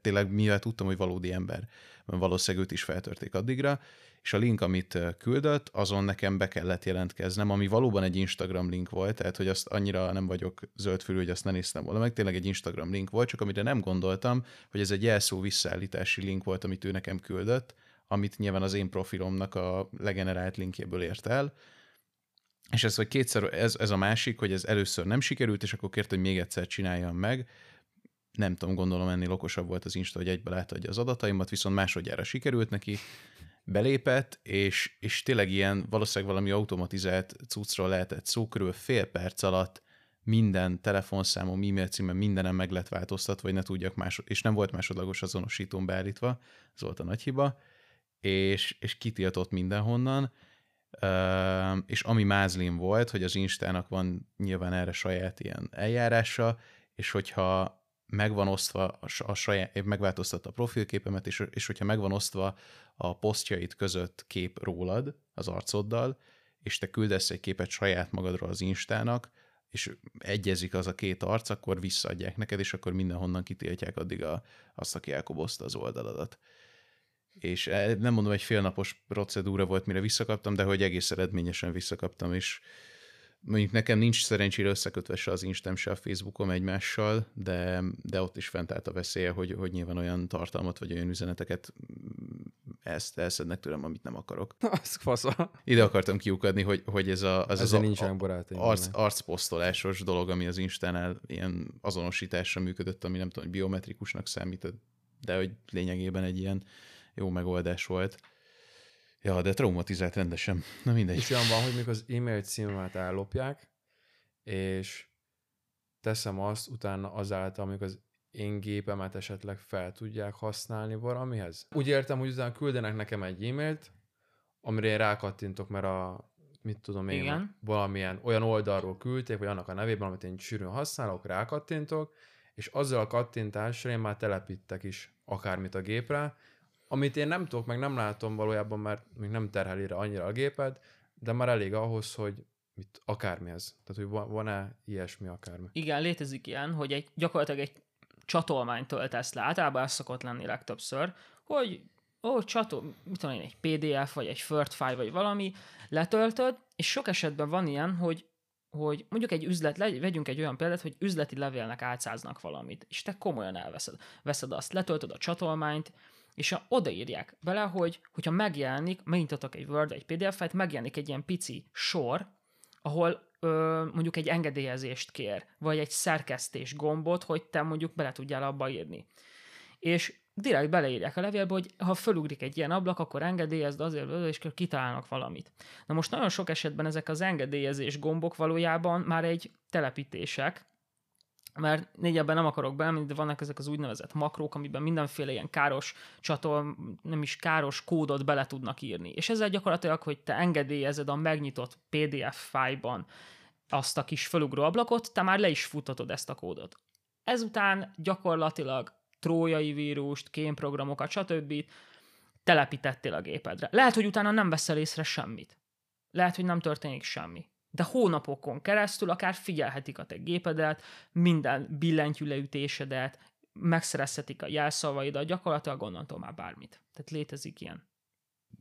tényleg mivel tudtam, hogy valódi ember, mert valószínűleg őt is feltörték addigra, és a link, amit küldött, azon nekem be kellett jelentkeznem, ami valóban egy Instagram link volt, tehát hogy azt annyira nem vagyok zöldfülű, hogy azt ne néztem volna meg, tényleg egy Instagram link volt, csak amire nem gondoltam, hogy ez egy jelszó visszaállítási link volt, amit ő nekem küldött, amit nyilván az én profilomnak a legenerált linkjéből ért el, és ez, hogy kétszer, ez, ez a másik, hogy ez először nem sikerült, és akkor kért, hogy még egyszer csináljam meg, nem tudom, gondolom ennél okosabb volt az Insta, hogy egybe átadja az adataimat, viszont másodjára sikerült neki, belépett, és, és tényleg ilyen valószínűleg valami automatizált cuccról lehetett szó, körülbelül fél perc alatt minden telefonszámom, e-mail címem, mindenem meg lett változtatva, vagy ne tudjak másod, és nem volt másodlagos azonosítón beállítva, ez volt a nagy hiba, és, és kitiltott mindenhonnan, Uh, és ami mázlim volt, hogy az Instának van nyilván erre saját ilyen eljárása, és hogyha megvan osztva a, a saját, megváltoztatta a profilképemet, és, és hogyha megvan osztva a posztjait között kép rólad, az arcoddal, és te küldesz egy képet saját magadról az Instának, és egyezik az a két arc, akkor visszaadják neked, és akkor mindenhonnan kitiltják addig a, azt, aki elkobozta az oldaladat. És e, nem mondom, egy félnapos procedúra volt, mire visszakaptam, de hogy egész eredményesen visszakaptam, és mondjuk nekem nincs szerencsére összekötve se az Instem, se a Facebookom egymással, de, de ott is fent állt a veszélye, hogy, hogy nyilván olyan tartalmat vagy olyan üzeneteket ezt elszednek tőlem, amit nem akarok. [LAUGHS] Az fasza. Ide akartam kiukadni, hogy, hogy ez a, az, az a, a arc, arcposztolásos dolog, ami az Instánál ilyen azonosításra működött, ami nem tudom, hogy biometrikusnak számít, de hogy lényegében egy ilyen jó megoldás volt. Ja, de traumatizált rendesen. Na mindegy. És olyan van, hogy még az e-mail címemet ellopják, és teszem azt utána azáltal, amik az én gépemet esetleg fel tudják használni valamihez. Úgy értem, hogy utána küldenek nekem egy e-mailt, amire én rákattintok, mert a mit tudom én, Igen. valamilyen olyan oldalról küldték, vagy annak a nevében, amit én sűrűn használok, rákattintok, és azzal a kattintásra én már telepítek is akármit a gépre, amit én nem tudok, meg nem látom valójában, mert még nem terheli rá annyira a géped, de már elég ahhoz, hogy mit, akármi ez. Tehát, hogy van-e ilyesmi akármi. Igen, létezik ilyen, hogy egy, gyakorlatilag egy csatolmányt töltesz le, általában ez szokott lenni legtöbbször, hogy ó, csató, mit tudom én, egy PDF, vagy egy Word file, vagy valami, letöltöd, és sok esetben van ilyen, hogy hogy mondjuk egy üzlet, vegyünk egy olyan példát, hogy üzleti levélnek álcáznak valamit, és te komolyan elveszed. Veszed azt, letöltöd a csatolmányt, és odaírják bele, hogy hogyha megjelenik, megnyitotok egy Word, egy PDF-et, megjelenik egy ilyen pici sor, ahol ö, mondjuk egy engedélyezést kér, vagy egy szerkesztés gombot, hogy te mondjuk bele tudjál abba írni. És direkt beleírják a levélbe, hogy ha fölugrik egy ilyen ablak, akkor engedélyezd azért, és kitalálnak valamit. Na most nagyon sok esetben ezek az engedélyezés gombok valójában már egy telepítések, mert négy ebben nem akarok belemenni, de vannak ezek az úgynevezett makrók, amiben mindenféle ilyen káros csatol, nem is káros kódot bele tudnak írni. És ezzel gyakorlatilag, hogy te engedélyezed a megnyitott PDF fájban azt a kis felugró ablakot, te már le is futatod ezt a kódot. Ezután gyakorlatilag trójai vírust, kémprogramokat, stb. telepítettél a gépedre. Lehet, hogy utána nem veszel észre semmit. Lehet, hogy nem történik semmi. De hónapokon keresztül akár figyelhetik a te gépedet, minden billentyűleütésedet, megszerezhetik a jelszavaidat, gyakorlatilag onnantól már bármit. Tehát létezik ilyen.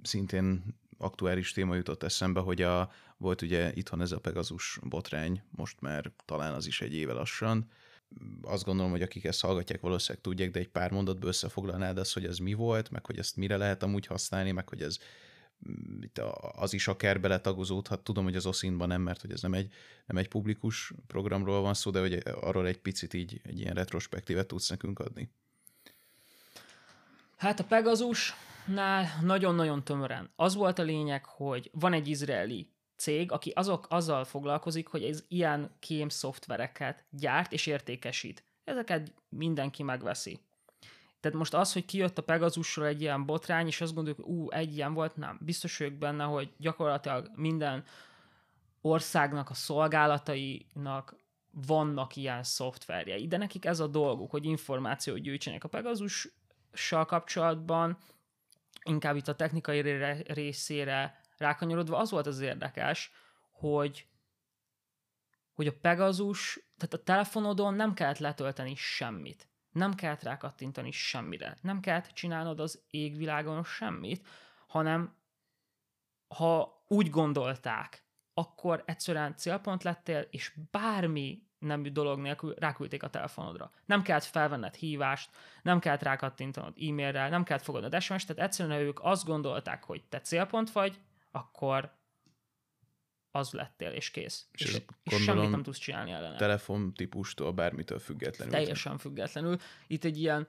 Szintén aktuális téma jutott eszembe, hogy a, volt ugye itthon ez a Pegasus botrány, most már talán az is egy éve lassan, azt gondolom, hogy akik ezt hallgatják, valószínűleg tudják, de egy pár mondatból összefoglalnád azt, hogy ez mi volt, meg hogy ezt mire lehet amúgy használni, meg hogy ez az is akár beletagozódhat. Tudom, hogy az Oszintban nem, mert hogy ez nem egy, nem egy publikus programról van szó, de hogy arról egy picit így egy ilyen retrospektívet tudsz nekünk adni. Hát a Pegasusnál nagyon-nagyon tömören. Az volt a lényeg, hogy van egy izraeli cég, aki azok, azzal foglalkozik, hogy ez ilyen kém szoftvereket gyárt és értékesít. Ezeket mindenki megveszi. Tehát most az, hogy kijött a Pegasusról egy ilyen botrány, és azt gondoljuk, ú, egy ilyen volt, nem. Biztos vagyok benne, hogy gyakorlatilag minden országnak a szolgálatainak vannak ilyen szoftverjei, de nekik ez a dolguk, hogy információt gyűjtsenek a Pegasussal kapcsolatban, inkább itt a technikai részére rákanyarodva az volt az érdekes, hogy hogy a Pegasus, tehát a telefonodon nem kellett letölteni semmit. Nem kellett rákattintani semmire. Nem kellett csinálnod az égvilágon semmit, hanem ha úgy gondolták, akkor egyszerűen célpont lettél, és bármi nemű dolog nélkül ráküldték a telefonodra. Nem kellett felvenned hívást, nem kellett rákattintanod e-mailrel, nem kellett fogadnod SMS-t, tehát egyszerűen ők azt gondolták, hogy te célpont vagy, akkor az lettél, és kész. És, és, és semmit nem tudsz csinálni ellene. Telefon típustól, bármitől függetlenül. Teljesen függetlenül. Itt egy ilyen,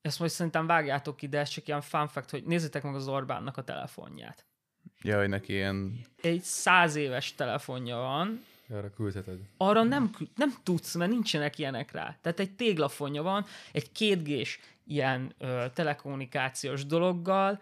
ezt most szerintem vágjátok ki, de ez csak ilyen fun fact, hogy nézzétek meg az Orbánnak a telefonját. Ja, hogy neki ilyen... Egy száz éves telefonja van. Arra küldheted. Arra nem, nem tudsz, mert nincsenek ilyenek rá. Tehát egy téglafonja van, egy kétgés ilyen ö, telekommunikációs dologgal,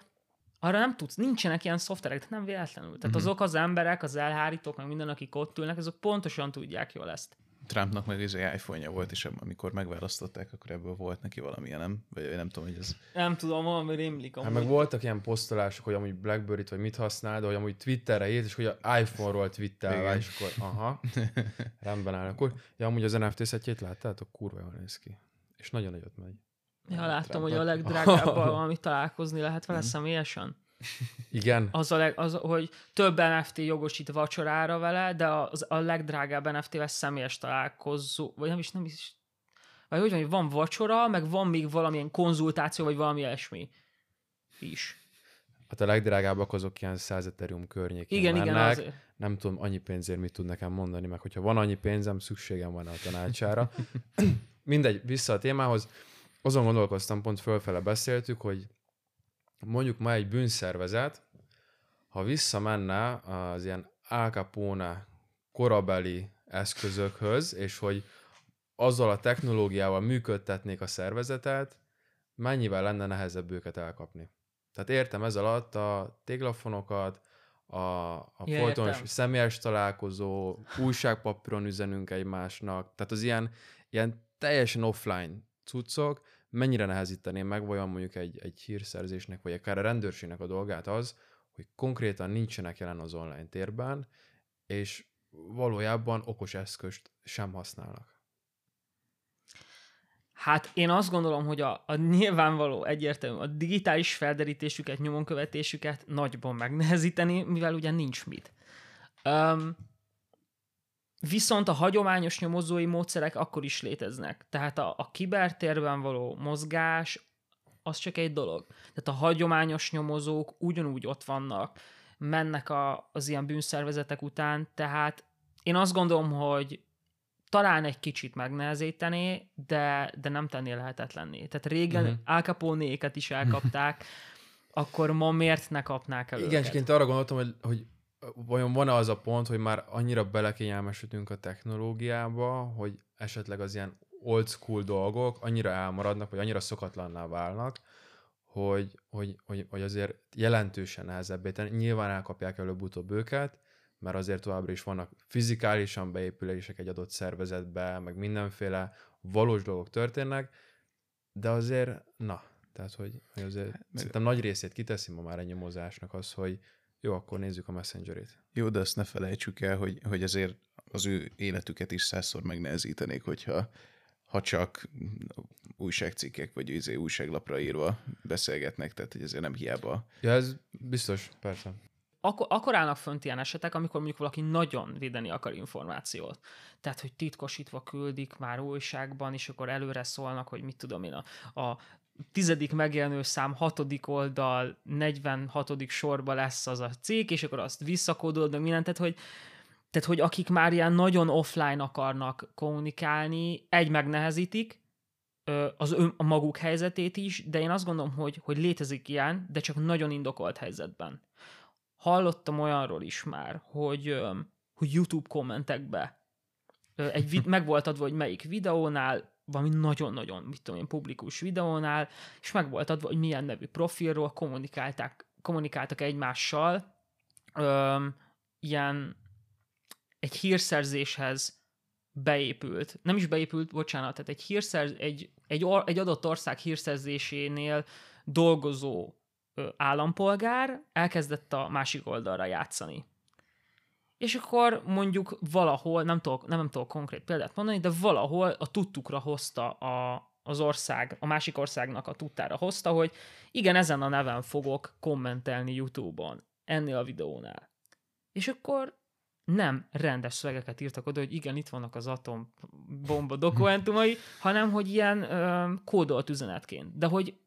arra nem tudsz, nincsenek ilyen szoftverek, tehát nem véletlenül. Tehát uh-huh. azok az emberek, az elhárítók, meg minden, akik ott ülnek, azok pontosan tudják jól ezt. Trumpnak meg egy iPhone-ja volt, és amikor megválasztották, akkor ebből volt neki valamilyen, nem? Vagy nem tudom, hogy ez... Nem tudom, valami rémlik. Hát meg voltak ilyen posztolások, hogy amúgy Blackberry-t vagy mit használ, de hogy amúgy Twitterre írt, és hogy a iPhone-ról twittelve, és akkor aha, [LAUGHS] rendben áll. Akkor, ja, amúgy az NFT szetjét láttátok? Kurva jól néz ki. És nagyon nagyot megy. Ja, láttam, hogy a legdrágábbal [LAUGHS] valami találkozni lehet vele mhm. személyesen. Igen. Az, a leg, az, hogy több NFT jogosít vacsorára vele, de az, a legdrágább NFT-vel személyes találkozó, vagy nem is, nem is, vagy hogy van, hogy van vacsora, meg van még valamilyen konzultáció, vagy valami ilyesmi is. Hát a legdrágábbak azok ilyen 100 Ethereum környékén Igen, mennek. igen, azért. Nem tudom, annyi pénzért mit tud nekem mondani, meg hogyha van annyi pénzem, szükségem van a tanácsára. [LAUGHS] Mindegy, vissza a témához azon gondolkoztam, pont fölfele beszéltük, hogy mondjuk ma egy bűnszervezet, ha visszamenne az ilyen Al Capone korabeli eszközökhöz, és hogy azzal a technológiával működtetnék a szervezetet, mennyivel lenne nehezebb őket elkapni. Tehát értem ez alatt a téglafonokat, a, a ja, folytonos személyes találkozó, újságpapíron üzenünk egymásnak, tehát az ilyen, ilyen teljesen offline cuccok, mennyire nehezíteném meg vajon mondjuk egy, egy hírszerzésnek, vagy akár a rendőrségnek a dolgát az, hogy konkrétan nincsenek jelen az online térben, és valójában okos eszközt sem használnak. Hát én azt gondolom, hogy a, a nyilvánvaló egyértelmű, a digitális felderítésüket, nyomonkövetésüket nagyban megnehezíteni, mivel ugye nincs mit. Um, viszont a hagyományos nyomozói módszerek akkor is léteznek. Tehát a, a kibertérben való mozgás az csak egy dolog. Tehát a hagyományos nyomozók ugyanúgy ott vannak, mennek a, az ilyen bűnszervezetek után, tehát én azt gondolom, hogy talán egy kicsit megnehezítené, de, de nem tenné lehetetlenné. Tehát régen uh-huh. Al Capone-éket is elkapták, [LAUGHS] akkor ma miért ne kapnák el Igen, és arra gondoltam, hogy, hogy vajon van-e az a pont, hogy már annyira belekényelmesültünk a technológiába, hogy esetleg az ilyen old school dolgok annyira elmaradnak, vagy annyira szokatlanná válnak, hogy, hogy, hogy, hogy azért jelentősen nehezebbé tenni. Nyilván elkapják előbb-utóbb őket, mert azért továbbra is vannak fizikálisan beépülések egy adott szervezetbe, meg mindenféle valós dolgok történnek, de azért, na, tehát, hogy, hogy azért hát, szerintem nagy részét kiteszi ma már egy nyomozásnak az, hogy jó, akkor nézzük a messengerét. Jó, de azt ne felejtsük el, hogy, hogy azért az ő életüket is százszor megnehezítenék, hogyha ha csak újságcikkek vagy izé újságlapra írva beszélgetnek, tehát hogy ezért nem hiába. Ja, ez biztos, persze akkor, akkor állnak fönt ilyen esetek, amikor mondjuk valaki nagyon védeni akar információt. Tehát, hogy titkosítva küldik már újságban, és akkor előre szólnak, hogy mit tudom én, a, a tizedik megjelenő szám hatodik oldal, 46. sorba lesz az a cég, és akkor azt visszakódolod, meg mindent, tehát, hogy, tehát, hogy akik már ilyen nagyon offline akarnak kommunikálni, egy megnehezítik, az ön, a maguk helyzetét is, de én azt gondolom, hogy, hogy létezik ilyen, de csak nagyon indokolt helyzetben hallottam olyanról is már, hogy, hogy YouTube kommentekbe egy vid- [LAUGHS] meg volt adva, hogy melyik videónál, valami nagyon-nagyon, mit tudom én, publikus videónál, és meg volt adva, hogy milyen nevű profilról kommunikálták, kommunikáltak egymással, öm, ilyen egy hírszerzéshez beépült, nem is beépült, bocsánat, tehát egy, hírszerz, egy, egy, or, egy adott ország hírszerzésénél dolgozó állampolgár elkezdett a másik oldalra játszani. És akkor mondjuk valahol, nem tudok, nem, nem tudok konkrét példát mondani, de valahol a tudtukra hozta a, az ország, a másik országnak a tudtára hozta, hogy igen, ezen a neven fogok kommentelni YouTube-on, ennél a videónál. És akkor nem rendes szövegeket írtak oda, hogy igen, itt vannak az atombomba dokumentumai, [LAUGHS] hanem hogy ilyen ö, kódolt üzenetként. De hogy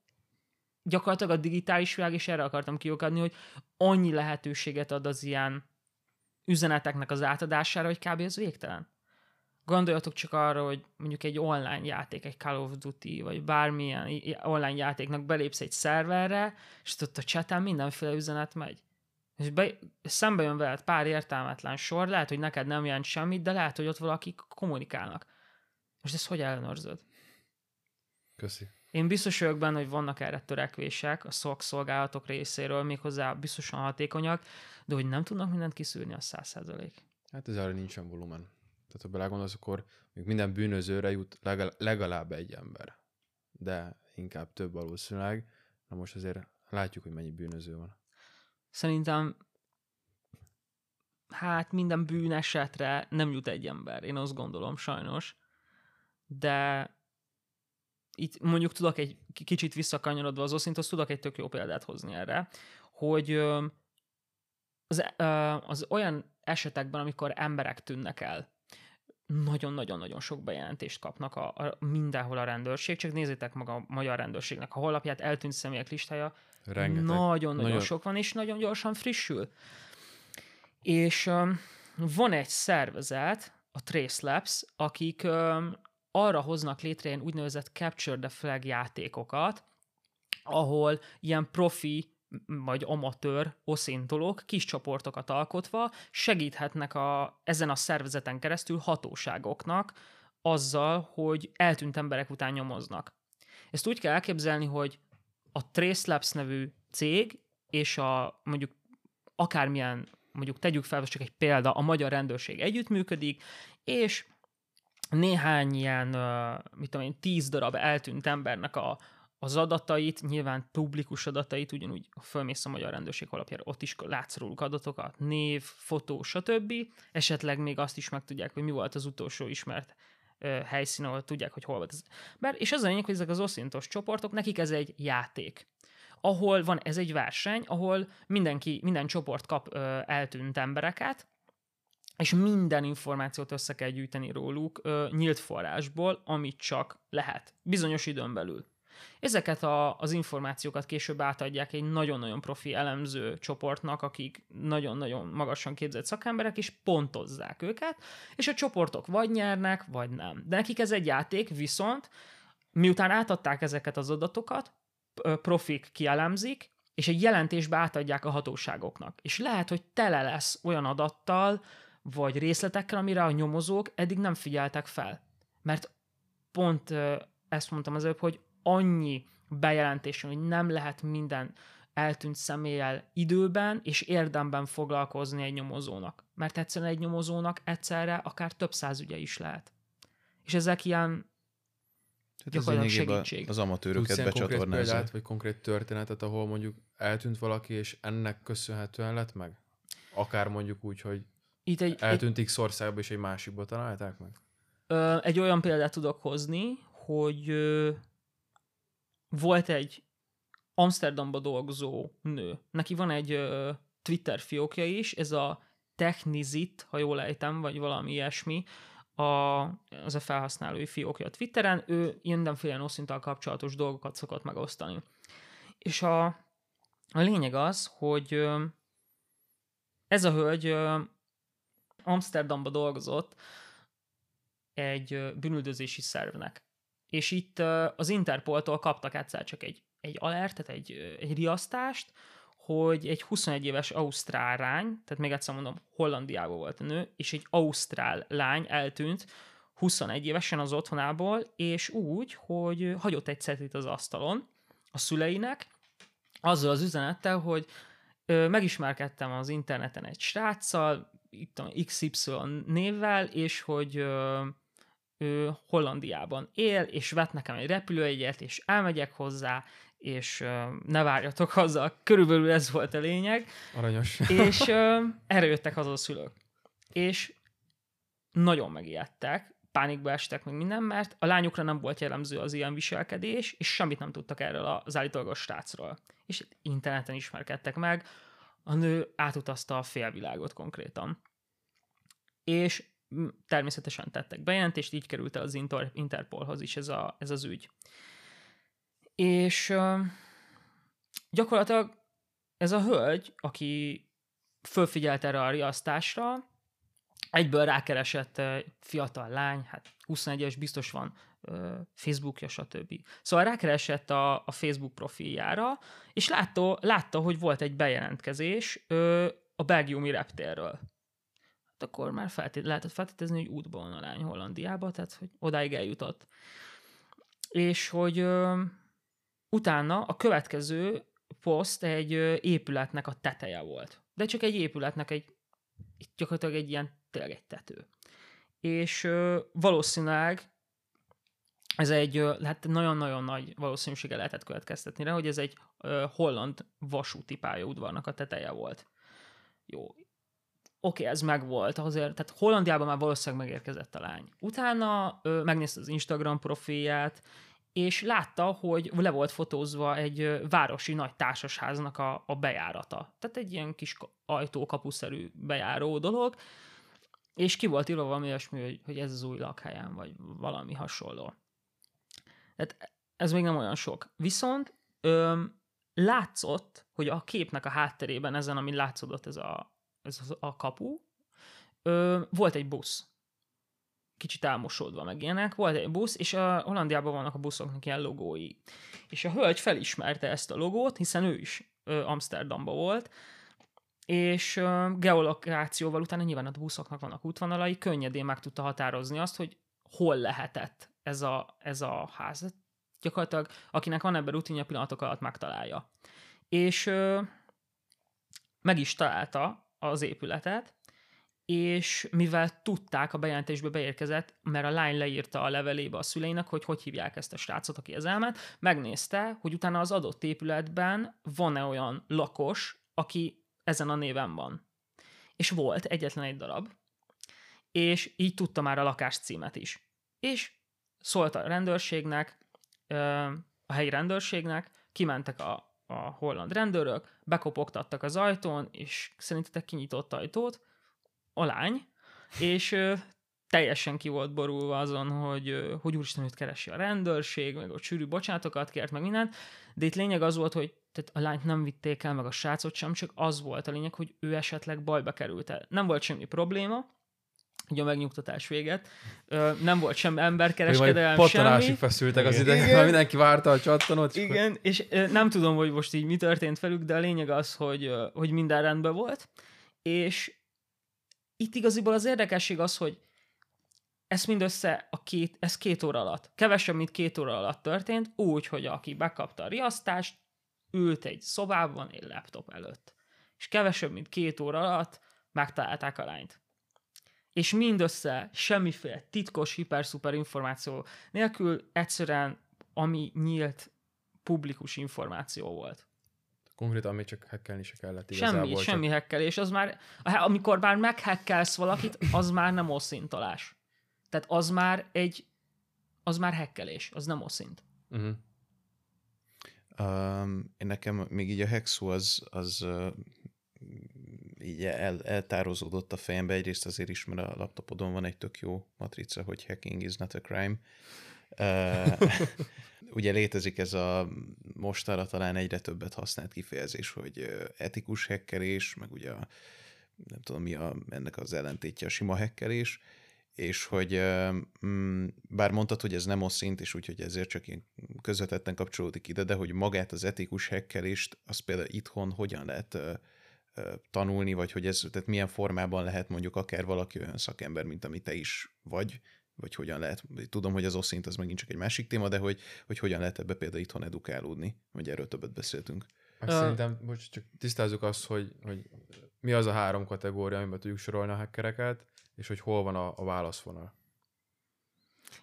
gyakorlatilag a digitális világ, és erre akartam kiokadni, hogy annyi lehetőséget ad az ilyen üzeneteknek az átadására, hogy kb. ez végtelen. Gondoljatok csak arra, hogy mondjuk egy online játék, egy Call of Duty, vagy bármilyen online játéknak belépsz egy szerverre, és ott a chaten mindenféle üzenet megy. És be, szembe jön veled pár értelmetlen sor, lehet, hogy neked nem jelent semmit, de lehet, hogy ott valakik kommunikálnak. Most ezt hogy ellenőrzöd? Köszi. Én biztos vagyok benne, hogy vannak erre törekvések a szakszolgálatok részéről, méghozzá biztosan hatékonyak, de hogy nem tudnak mindent kiszűrni, a száz százalék. Hát ez arra nincsen volumen. Tehát ha belegondolsz, akkor még minden bűnözőre jut legalább egy ember. De inkább több valószínűleg. Na most azért látjuk, hogy mennyi bűnöző van. Szerintem hát minden bűnesetre nem jut egy ember, én azt gondolom, sajnos. De itt mondjuk tudok egy kicsit visszakanyarodva az oszinthoz, tudok egy tök jó példát hozni erre, hogy az, az olyan esetekben, amikor emberek tűnnek el, nagyon-nagyon-nagyon sok bejelentést kapnak a, a, mindenhol a rendőrség, csak nézzétek meg a magyar rendőrségnek a honlapját, eltűnt személyek listája, nagyon-nagyon sok van, és nagyon gyorsan frissül. És um, van egy szervezet, a Trace Labs, akik um, arra hoznak létre ilyen úgynevezett Capture the Flag játékokat, ahol ilyen profi vagy amatőr oszintolók kis csoportokat alkotva segíthetnek a, ezen a szervezeten keresztül hatóságoknak azzal, hogy eltűnt emberek után nyomoznak. Ezt úgy kell elképzelni, hogy a Trace Labs nevű cég és a mondjuk akármilyen, mondjuk tegyük fel, csak egy példa, a magyar rendőrség együttműködik, és néhány ilyen, mit tudom én, tíz darab eltűnt embernek a, az adatait, nyilván publikus adatait, ugyanúgy fölmész a magyar rendőrség alapjára, ott is látsz róluk adatokat, név, fotó, stb. Esetleg még azt is megtudják, hogy mi volt az utolsó ismert ö, helyszín, ahol tudják, hogy hol volt ez. Bár, és az a lényeg, hogy ezek az oszintos csoportok, nekik ez egy játék ahol van ez egy verseny, ahol mindenki, minden csoport kap ö, eltűnt embereket, és minden információt össze kell gyűjteni róluk ö, nyílt forrásból, amit csak lehet, bizonyos időn belül. Ezeket a, az információkat később átadják egy nagyon-nagyon profi elemző csoportnak, akik nagyon-nagyon magasan képzett szakemberek, és pontozzák őket, és a csoportok vagy nyernek, vagy nem. De nekik ez egy játék, viszont miután átadták ezeket az adatokat, profik kielemzik, és egy jelentésbe átadják a hatóságoknak. És lehet, hogy tele lesz olyan adattal, vagy részletekkel, amire a nyomozók eddig nem figyeltek fel. Mert pont ezt mondtam az előbb, hogy annyi bejelentés, hogy nem lehet minden eltűnt személlyel időben és érdemben foglalkozni egy nyomozónak. Mert egyszerűen egy nyomozónak egyszerre akár több száz ügye is lehet. És ezek ilyen Hát gyakorlatilag segítség. Az amatőröket becsatornázni. konkrét példát, vagy konkrét történetet, ahol mondjuk eltűnt valaki, és ennek köszönhetően lett meg? Akár mondjuk úgy, hogy Itt egy, eltűnt egy, X országba, és egy másikba találták meg? Ö, egy olyan példát tudok hozni, hogy ö, volt egy Amsterdamba dolgozó nő. Neki van egy ö, Twitter fiókja is, ez a Technizit, ha jól ejtem, vagy valami ilyesmi, a, az a felhasználói fiókja a Twitteren, ő mindenféle noszinttal kapcsolatos dolgokat szokott megosztani. És a, a lényeg az, hogy ez a hölgy Amsterdamba dolgozott egy bűnüldözési szervnek. És itt az Interpoltól kaptak egyszer csak egy, egy alertet, egy, egy riasztást, hogy egy 21 éves ausztrál lány, tehát még egyszer mondom, Hollandiában volt a nő, és egy ausztrál lány eltűnt 21 évesen az otthonából, és úgy, hogy hagyott egy cetlit az asztalon a szüleinek, azzal az üzenettel, hogy megismerkedtem az interneten egy sráccal, itt a XY névvel, és hogy ö, ő Hollandiában él, és vett nekem egy repülőjegyet, és elmegyek hozzá, és uh, ne várjatok haza, körülbelül ez volt a lényeg. Aranyos. És uh, [LAUGHS] erre jöttek haza a szülők. És nagyon megijedtek, pánikba estek meg minden, mert a lányokra nem volt jellemző az ilyen viselkedés, és semmit nem tudtak erről az állítólagos srácról. És interneten ismerkedtek meg, a nő átutazta a félvilágot konkrétan. És természetesen tettek bejelentést, így került el az Inter- Interpolhoz is ez, a, ez az ügy. És gyakorlatilag ez a hölgy, aki fölfigyelt erre a riasztásra, egyből rákeresett fiatal lány, hát 21-es biztos van Facebookja, stb. Szóval rákeresett a, a Facebook profiljára, és látta, látta, hogy volt egy bejelentkezés a belgiumi reptérről. Hát akkor már feltét, lehetett feltételezni, hogy útban a lány Hollandiába, tehát hogy odáig eljutott. És hogy Utána a következő poszt egy épületnek a teteje volt. De csak egy épületnek egy, gyakorlatilag egy ilyen, tényleg egy tető. És ö, valószínűleg ez egy, hát nagyon-nagyon nagy valószínűsége lehetett következtetni rá, hogy ez egy holland vasúti pályaudvarnak a teteje volt. Jó. Oké, okay, ez megvolt, azért, tehát Hollandiában már valószínűleg megérkezett a lány. Utána ö, megnézte az Instagram profilját, és látta, hogy le volt fotózva egy városi nagy társasháznak a, a bejárata. Tehát egy ilyen kis ajtókapuszerű bejáró dolog, és ki volt írva valami olyasmi, hogy, hogy ez az új lakhelyem, vagy valami hasonló. Tehát ez még nem olyan sok. Viszont öm, látszott, hogy a képnek a hátterében, ezen, ami látszódott ez a, ez a kapu, öm, volt egy busz kicsit elmosódva meg ilyenek. Volt egy busz, és a Hollandiában vannak a buszoknak ilyen logói. És a hölgy felismerte ezt a logót, hiszen ő is ö, Amsterdamba volt, és ö, geolokációval utána nyilván a buszoknak vannak útvonalai, könnyedén meg tudta határozni azt, hogy hol lehetett ez a, ez a ház. Gyakorlatilag, akinek van ebben rutinja, pillanatok alatt megtalálja. És ö, meg is találta az épületet, és mivel tudták, a bejelentésbe beérkezett, mert a lány leírta a levelébe a szüleinek, hogy hogy hívják ezt a srácot, aki az elment, megnézte, hogy utána az adott épületben van-e olyan lakos, aki ezen a néven van. És volt egyetlen egy darab, és így tudta már a lakás címet is. és szólt a rendőrségnek, a helyi rendőrségnek, kimentek a, a holland rendőrök, bekopogtattak az ajtón, és szerintetek kinyitott ajtót, a lány, és teljesen ki volt borulva azon, hogy, hogy úristen őt keresi a rendőrség, meg a sűrű bocsátokat kért, meg minden, de itt lényeg az volt, hogy tehát a lányt nem vitték el, meg a srácot sem, csak az volt a lényeg, hogy ő esetleg bajba került el. Nem volt semmi probléma, ugye a megnyugtatás véget. nem volt sem emberkereskedelem, semmi. feszültek az idegen, mindenki várta a csattanót. Igen, akkor... és nem tudom, hogy most így mi történt velük, de a lényeg az, hogy, hogy minden rendben volt, és itt igaziból az érdekesség az, hogy ez mindössze a két, ez két óra alatt, kevesebb, mint két óra alatt történt, úgy, hogy aki bekapta a riasztást, ült egy szobában egy laptop előtt. És kevesebb, mint két óra alatt megtalálták a lányt. És mindössze semmiféle titkos, hiper-szuper információ nélkül egyszerűen, ami nyílt, publikus információ volt. Konkrétan még csak hekkelni se kellett igazából. Semmi, csak... semmi hekkelés. Az már, amikor már meghekkelsz valakit, az már nem oszintolás. Tehát az már egy, az már hekkelés, az nem oszint. Uh-huh. Um, én nekem még így a hexu az, az uh, így el, eltározódott a fejembe. Egyrészt azért is, mert a laptopodon van egy tök jó matrica, hogy hacking is not a crime. Uh, [LAUGHS] ugye létezik ez a mostanra talán egyre többet használt kifejezés, hogy etikus hekkelés, meg ugye a, nem tudom mi a, ennek az ellentétje a sima hekkelés, és hogy mm, bár mondtad, hogy ez nem oszint, és úgyhogy ezért csak én közvetetten kapcsolódik ide, de hogy magát az etikus hekkelést, az például itthon hogyan lehet tanulni, vagy hogy ez, tehát milyen formában lehet mondjuk akár valaki olyan szakember, mint ami te is vagy, vagy hogyan lehet, tudom, hogy az oszint az megint csak egy másik téma, de hogy, hogy hogyan lehet ebbe például itthon edukálódni, hogy erről többet beszéltünk. Meg szerintem, most csak tisztázzuk azt, hogy, hogy mi az a három kategória, amiben tudjuk sorolni a hackereket, és hogy hol van a, a válaszvonal.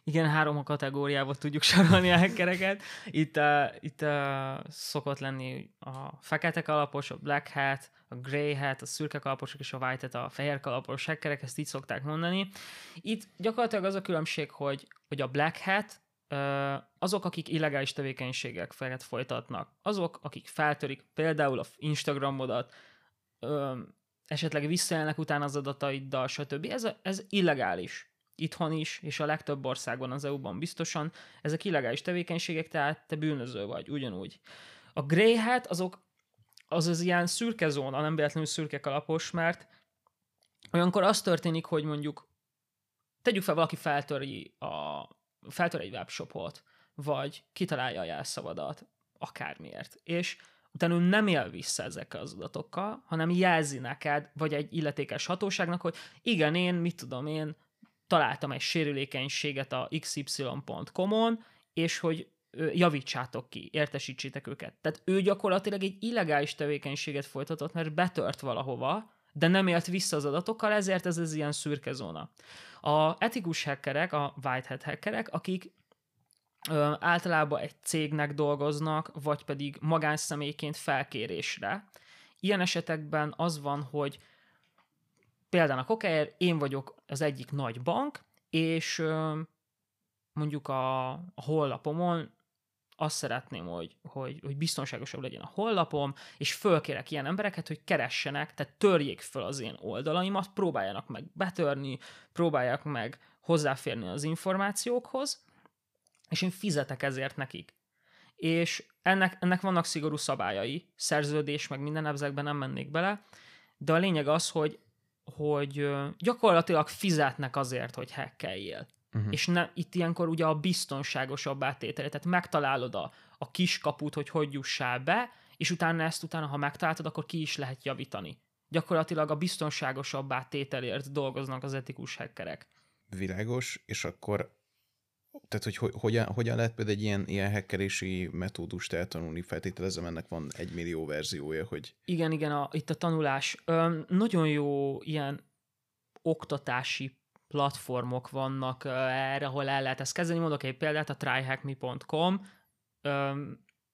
Igen, három a kategóriába tudjuk [LAUGHS] sorolni a hackereket. Itt, uh, itt uh, szokott lenni a fekete kalapos, a black hat, a grey hat, a szürke kalaposok és a white hat, a fehér kalapos hackerek, ezt így szokták mondani. Itt gyakorlatilag az a különbség, hogy, hogy a black hat azok, akik illegális tevékenységek felett folytatnak, azok, akik feltörik például a Instagramodat, esetleg visszajelnek utána az adataiddal, stb. Ez, ez illegális. Itthon is, és a legtöbb országban az EU-ban biztosan. Ezek illegális tevékenységek, tehát te bűnöző vagy, ugyanúgy. A grey hat azok, az az ilyen szürke zóna, nem véletlenül szürke kalapos, mert olyankor az történik, hogy mondjuk tegyük fel, valaki feltöri a, feltör egy webshopot, vagy kitalálja a jelszavadat, akármiért. És utána ő nem él vissza ezekkel az adatokkal, hanem jelzi neked, vagy egy illetékes hatóságnak, hogy igen, én, mit tudom én, találtam egy sérülékenységet a xy.com-on, és hogy javítsátok ki, értesítsétek őket. Tehát ő gyakorlatilag egy illegális tevékenységet folytatott, mert betört valahova, de nem élt vissza az adatokkal, ezért ez az ilyen szürke zóna. A etikus hackerek, a whitehead hackerek, akik ö, általában egy cégnek dolgoznak, vagy pedig magánszemélyként felkérésre. Ilyen esetekben az van, hogy például a Kokáért én vagyok az egyik nagy bank, és mondjuk a, a hollapomon azt szeretném, hogy, hogy, hogy biztonságosabb legyen a hollapom, és fölkérek ilyen embereket, hogy keressenek, tehát törjék föl az én oldalaimat, próbáljanak meg betörni, próbálják meg hozzáférni az információkhoz, és én fizetek ezért nekik. És ennek, ennek vannak szigorú szabályai, szerződés, meg minden ezekben nem mennék bele, de a lényeg az, hogy, hogy gyakorlatilag fizetnek azért, hogy hackeljél. Uh-huh. És ne, itt ilyenkor ugye a biztonságosabb átétele, tehát megtalálod a, a kiskaput, hogy hogy jussál be, és utána ezt utána, ha megtaláltad, akkor ki is lehet javítani. Gyakorlatilag a biztonságosabb átételért dolgoznak az etikus hackerek. Világos, és akkor tehát, hogy, hogy hogyan, hogyan lehet például egy ilyen, ilyen hackerési metódust eltanulni? Feltételezem, ennek van egy millió verziója, hogy... Igen, igen, a, itt a tanulás. Ö, nagyon jó ilyen oktatási platformok vannak ö, erre, ahol el lehet ezt kezdeni. Mondok egy példát, a tryhackme.com. Ö,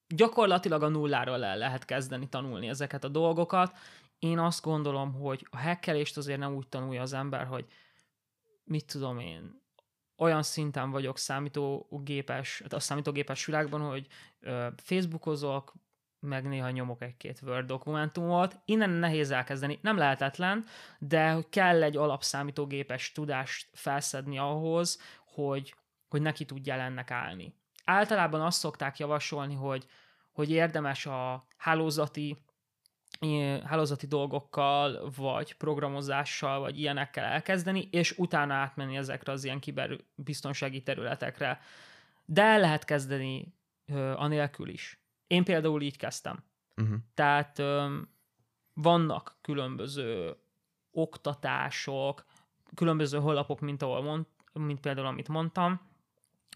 gyakorlatilag a nulláról el lehet kezdeni tanulni ezeket a dolgokat. Én azt gondolom, hogy a hackelést azért nem úgy tanulja az ember, hogy mit tudom én, olyan szinten vagyok számítógépes, a számítógépes világban, hogy Facebookozok, meg néha nyomok egy-két Word dokumentumot. Innen nehéz elkezdeni. Nem lehetetlen, de kell egy alapszámítógépes tudást felszedni ahhoz, hogy, hogy neki tudjál ennek állni. Általában azt szokták javasolni, hogy, hogy érdemes a hálózati hálózati dolgokkal, vagy programozással, vagy ilyenekkel elkezdeni, és utána átmenni ezekre az ilyen kiberbiztonsági területekre. De el lehet kezdeni ö, anélkül is. Én például így kezdtem. Uh-huh. Tehát ö, vannak különböző oktatások, különböző honlapok, mint ahol mond, mint például amit mondtam,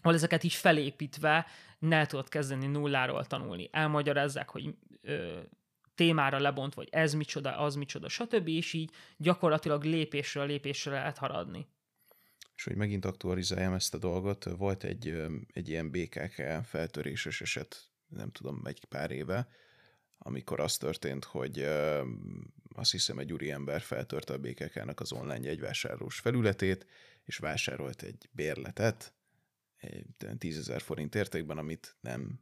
ahol ezeket is felépítve ne tudod kezdeni nulláról tanulni. Elmagyarázzák, hogy ö, témára lebont, vagy ez micsoda, az micsoda, stb. És így gyakorlatilag lépésről lépésre lehet haradni. És hogy megint aktualizáljam ezt a dolgot, volt egy, egy ilyen BKK feltöréses eset, nem tudom, egy pár éve, amikor az történt, hogy azt hiszem egy úriember feltörte a BKK-nak az online jegyvásárlós felületét, és vásárolt egy bérletet, egy 10 ezer forint értékben, amit nem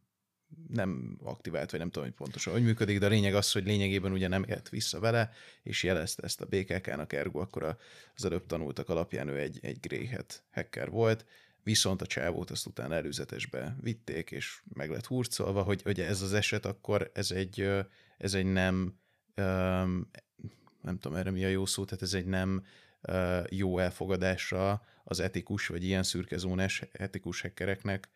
nem aktivált, vagy nem tudom, hogy pontosan hogy működik, de a lényeg az, hogy lényegében ugye nem élt vissza vele, és jelezte ezt a BKK-nak, ergo akkor az előbb tanultak alapján ő egy, egy grey hat hacker volt, viszont a csávót azt utána előzetesbe vitték, és meg lett hurcolva, hogy ugye ez az eset, akkor ez egy, ez egy nem, nem tudom erre mi a jó szó, tehát ez egy nem jó elfogadásra az etikus, vagy ilyen szürkezónás etikus hackereknek,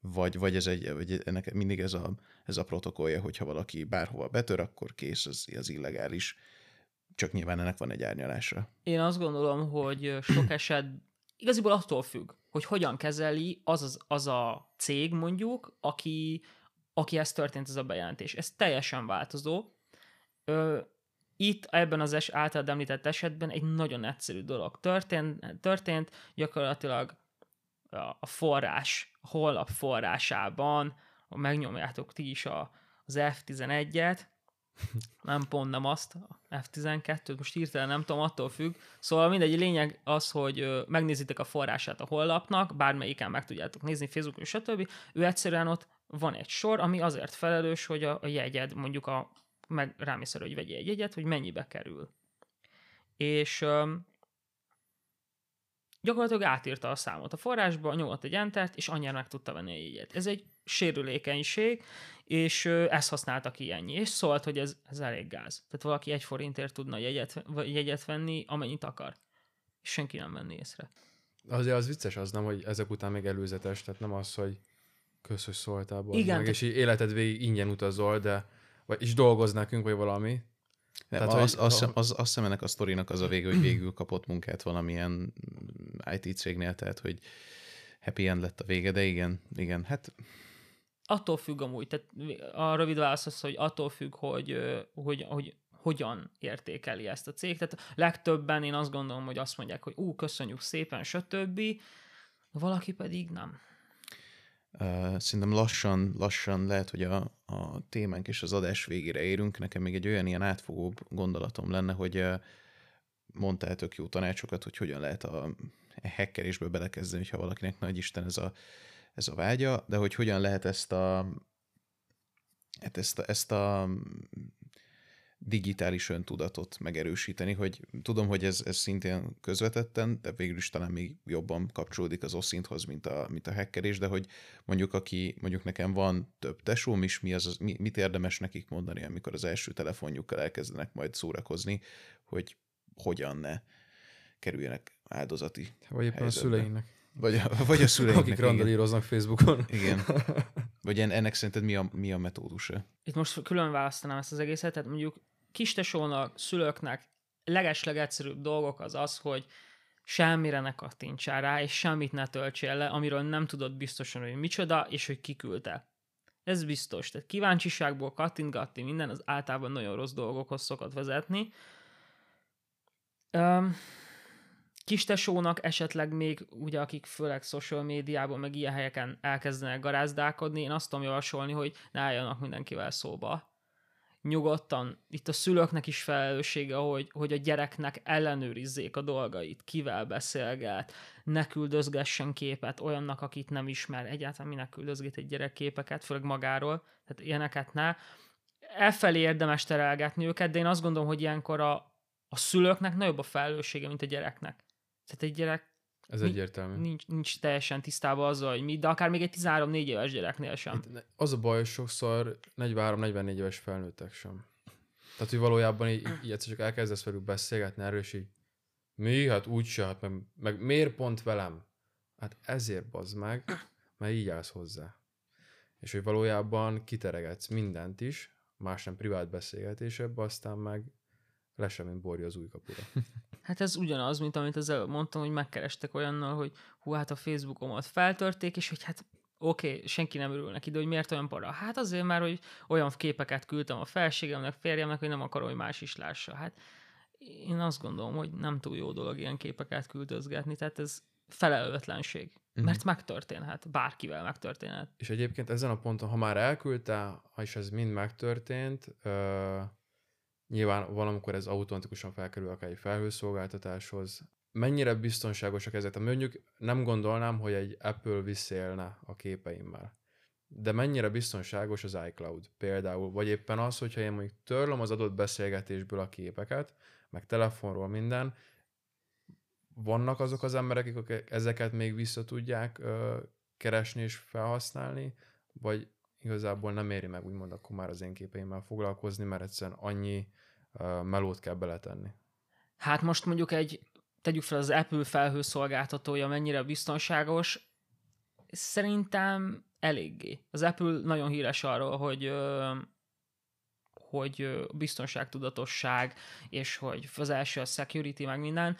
vagy, vagy, ez egy, vagy ennek mindig ez a, ez a protokollja, hogyha valaki bárhova betör, akkor kész, az, az illegális. Csak nyilván ennek van egy árnyalása. Én azt gondolom, hogy sok eset igaziból attól függ, hogy hogyan kezeli az, az, az a cég mondjuk, aki, aki ezt történt, ez a bejelentés. Ez teljesen változó. Ö, itt ebben az es, általad említett esetben egy nagyon egyszerű dolog történt, történt gyakorlatilag a forrás, a honlap forrásában, megnyomjátok ti is a, az F11-et, nem pont nem azt, a F12-t, most hirtelen nem tudom, attól függ. Szóval mindegy, lényeg az, hogy megnézitek a forrását a honlapnak, bármelyiken meg tudjátok nézni, Facebookon, stb. Ő egyszerűen ott van egy sor, ami azért felelős, hogy a, a jegyed, mondjuk a, meg rámész hogy vegyél egy jegyet, hogy mennyibe kerül. És gyakorlatilag átírta a számot a forrásba, nyomott egy entert, és annyira meg tudta venni a jegyet. Ez egy sérülékenység, és ezt használta ki ennyi. És szólt, hogy ez, ez elég gáz. Tehát valaki egy forintért tudna jegyet, jegyet venni, amennyit akar. És senki nem venni észre. Azért az vicces az nem, hogy ezek után még előzetes, tehát nem az, hogy köszönös szóltál, Igen, meg, te... és életed végig ingyen utazol, de vagy is dolgoz nekünk, vagy valami, tehát az, az, az, az, azt hiszem ennek a sztorinak az a vége, hogy végül kapott munkát valamilyen IT cégnél, tehát hogy happy end lett a vége, de igen, igen, hát... Attól függ amúgy, tehát a rövid válasz az, hogy attól függ, hogy, hogy, hogy hogyan értékeli ezt a cég. Tehát legtöbben én azt gondolom, hogy azt mondják, hogy ú, köszönjük szépen, stb. Valaki pedig nem. Uh, szerintem lassan, lassan lehet, hogy a, a témánk és az adás végére érünk. Nekem még egy olyan ilyen átfogóbb gondolatom lenne, hogy uh, mondtál tök jó tanácsokat, hogy hogyan lehet a hackerésbe belekezdeni, hogyha valakinek nagy Isten ez a, ez a vágya, de hogy hogyan lehet ezt a, hát ezt a, ezt a digitális öntudatot megerősíteni, hogy tudom, hogy ez, ez szintén közvetetten, de végül is talán még jobban kapcsolódik az oszinthoz, mint a, mint a hackerés, de hogy mondjuk aki, mondjuk nekem van több tesóm is, mi az, az, mit érdemes nekik mondani, amikor az első telefonjukkal elkezdenek majd szórakozni, hogy hogyan ne kerüljenek áldozati Vagy éppen helyzetbe. a szüleinknek. Vagy a, vagy a [LAUGHS] szüleinknek. Akik randalíroznak Facebookon. Igen. [LAUGHS] Vagy ennek szerinted mi a, mi a metódusa? Itt most külön választanám ezt az egészet, tehát mondjuk kistesónak, szülőknek legesleg egyszerűbb dolgok az az, hogy semmire ne kattintsál rá, és semmit ne töltsél le, amiről nem tudod biztosan, hogy micsoda, és hogy kiküldte. Ez biztos. Tehát kíváncsiságból kattintgatni minden, az általában nagyon rossz dolgokhoz szokott vezetni. Um, kistesónak esetleg még, ugye akik főleg social médiában, meg ilyen helyeken elkezdenek garázdálkodni, én azt tudom javasolni, hogy ne álljanak mindenkivel szóba nyugodtan, itt a szülőknek is felelőssége, hogy, hogy a gyereknek ellenőrizzék a dolgait, kivel beszélget, ne küldözgessen képet olyannak, akit nem ismer, egyáltalán minek küldözget egy gyerek képeket, főleg magáról, tehát ilyeneket ne. Elfelé érdemes terelgetni őket, de én azt gondolom, hogy ilyenkor a, a szülőknek nagyobb a felelőssége, mint a gyereknek. Tehát egy gyerek ez egyértelmű. Nincs, nincs teljesen tisztában azzal, hogy mi, de akár még egy 13-4 éves gyereknél sem. Itt az a baj, hogy sokszor 43-44 éves felnőttek sem. Tehát, hogy valójában így, így egyszer csak elkezdesz velük beszélgetni erről, és így mi? Hát úgyse, hát meg, meg miért pont velem? Hát ezért bazd meg, mert így állsz hozzá. És hogy valójában kiteregetsz mindent is, más nem privát beszélgetésebb, aztán meg le sem, mint borja az új kapura. [LAUGHS] Hát ez ugyanaz, mint amit az előbb mondtam, hogy megkerestek olyannal, hogy hú, hát a Facebookomat feltörték, és hogy hát oké, okay, senki nem örül neki, de hogy miért olyan para? Hát azért már, hogy olyan képeket küldtem a felségemnek, férjemnek, hogy nem akarom, hogy más is lássa. Hát én azt gondolom, hogy nem túl jó dolog ilyen képeket küldözgetni, tehát ez felelőtlenség. Uh-huh. Mert megtörténhet, bárkivel megtörténhet. És egyébként ezen a ponton, ha már elküldte, és ez mind megtörtént, uh Nyilván valamikor ez automatikusan felkerül akár egy felhőszolgáltatáshoz. Mennyire biztonságosak ezek? Mondjuk nem gondolnám, hogy egy Apple visszélne a képeimmel. De mennyire biztonságos az iCloud például? Vagy éppen az, hogyha én mondjuk törlöm az adott beszélgetésből a képeket, meg telefonról minden, vannak azok az emberek, akik ezeket még vissza tudják ö, keresni és felhasználni, vagy igazából nem éri meg úgymond akkor már az én képeimmel foglalkozni, mert egyszerűen annyi uh, melót kell beletenni. Hát most mondjuk egy, tegyük fel az Apple felhőszolgáltatója mennyire biztonságos, szerintem eléggé. Az Apple nagyon híres arról, hogy hogy biztonságtudatosság, és hogy az első a security, meg minden.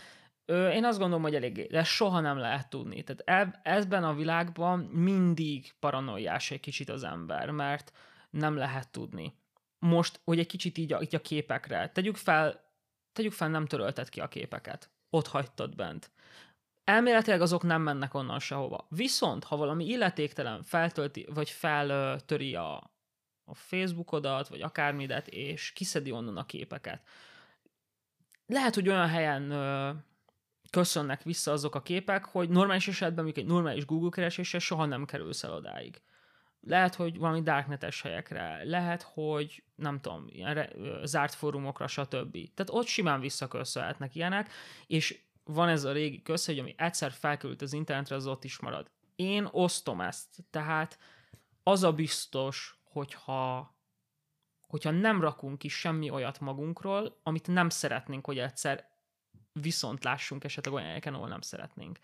Én azt gondolom, hogy eléggé, de soha nem lehet tudni. Tehát ebben a világban mindig paranoiás egy kicsit az ember, mert nem lehet tudni. Most, hogy egy kicsit így a, így a képekre, tegyük fel, tegyük fel, nem törölted ki a képeket. Ott hagytad bent. Elméletileg azok nem mennek onnan sehova. Viszont, ha valami illetéktelen feltölti, vagy feltöri a, a Facebookodat, vagy akármidet, és kiszedi onnan a képeket, lehet, hogy olyan helyen köszönnek vissza azok a képek, hogy normális esetben, mondjuk egy normális Google kereséssel soha nem kerülsz el odáig. Lehet, hogy valami darknetes helyekre, lehet, hogy nem tudom, ilyen zárt fórumokra, stb. Tehát ott simán visszaköszönhetnek ilyenek, és van ez a régi kösz, hogy ami egyszer felkerült az internetre, az ott is marad. Én osztom ezt, tehát az a biztos, hogyha hogyha nem rakunk ki semmi olyat magunkról, amit nem szeretnénk, hogy egyszer viszont lássunk esetleg olyan helyeken, ahol nem szeretnénk.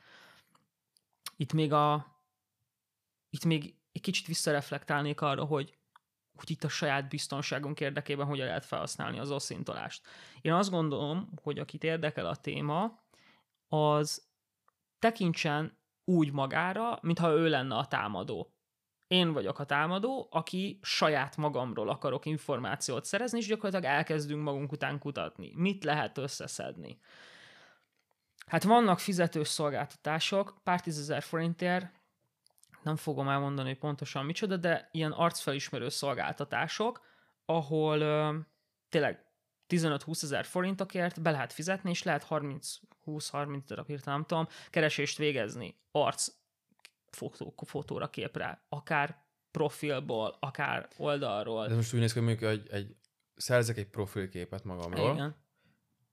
Itt még a itt még egy kicsit visszareflektálnék arra, hogy, hogy itt a saját biztonságunk érdekében hogyan lehet felhasználni az osszintolást. Én azt gondolom, hogy akit érdekel a téma, az tekintsen úgy magára, mintha ő lenne a támadó. Én vagyok a támadó, aki saját magamról akarok információt szerezni, és gyakorlatilag elkezdünk magunk után kutatni. Mit lehet összeszedni? Hát vannak fizetős szolgáltatások, pár tízezer forintért, nem fogom elmondani, hogy pontosan micsoda, de ilyen arcfelismerő szolgáltatások, ahol ö, tényleg 15-20 ezer forintokért be lehet fizetni, és lehet 30-20-30 darab hirtelen, nem tudom, keresést végezni arc fotó, fotóra, képre, akár profilból, akár oldalról. De most úgy néz ki, hogy egy, egy szerzek egy profilképet magamról, Igen.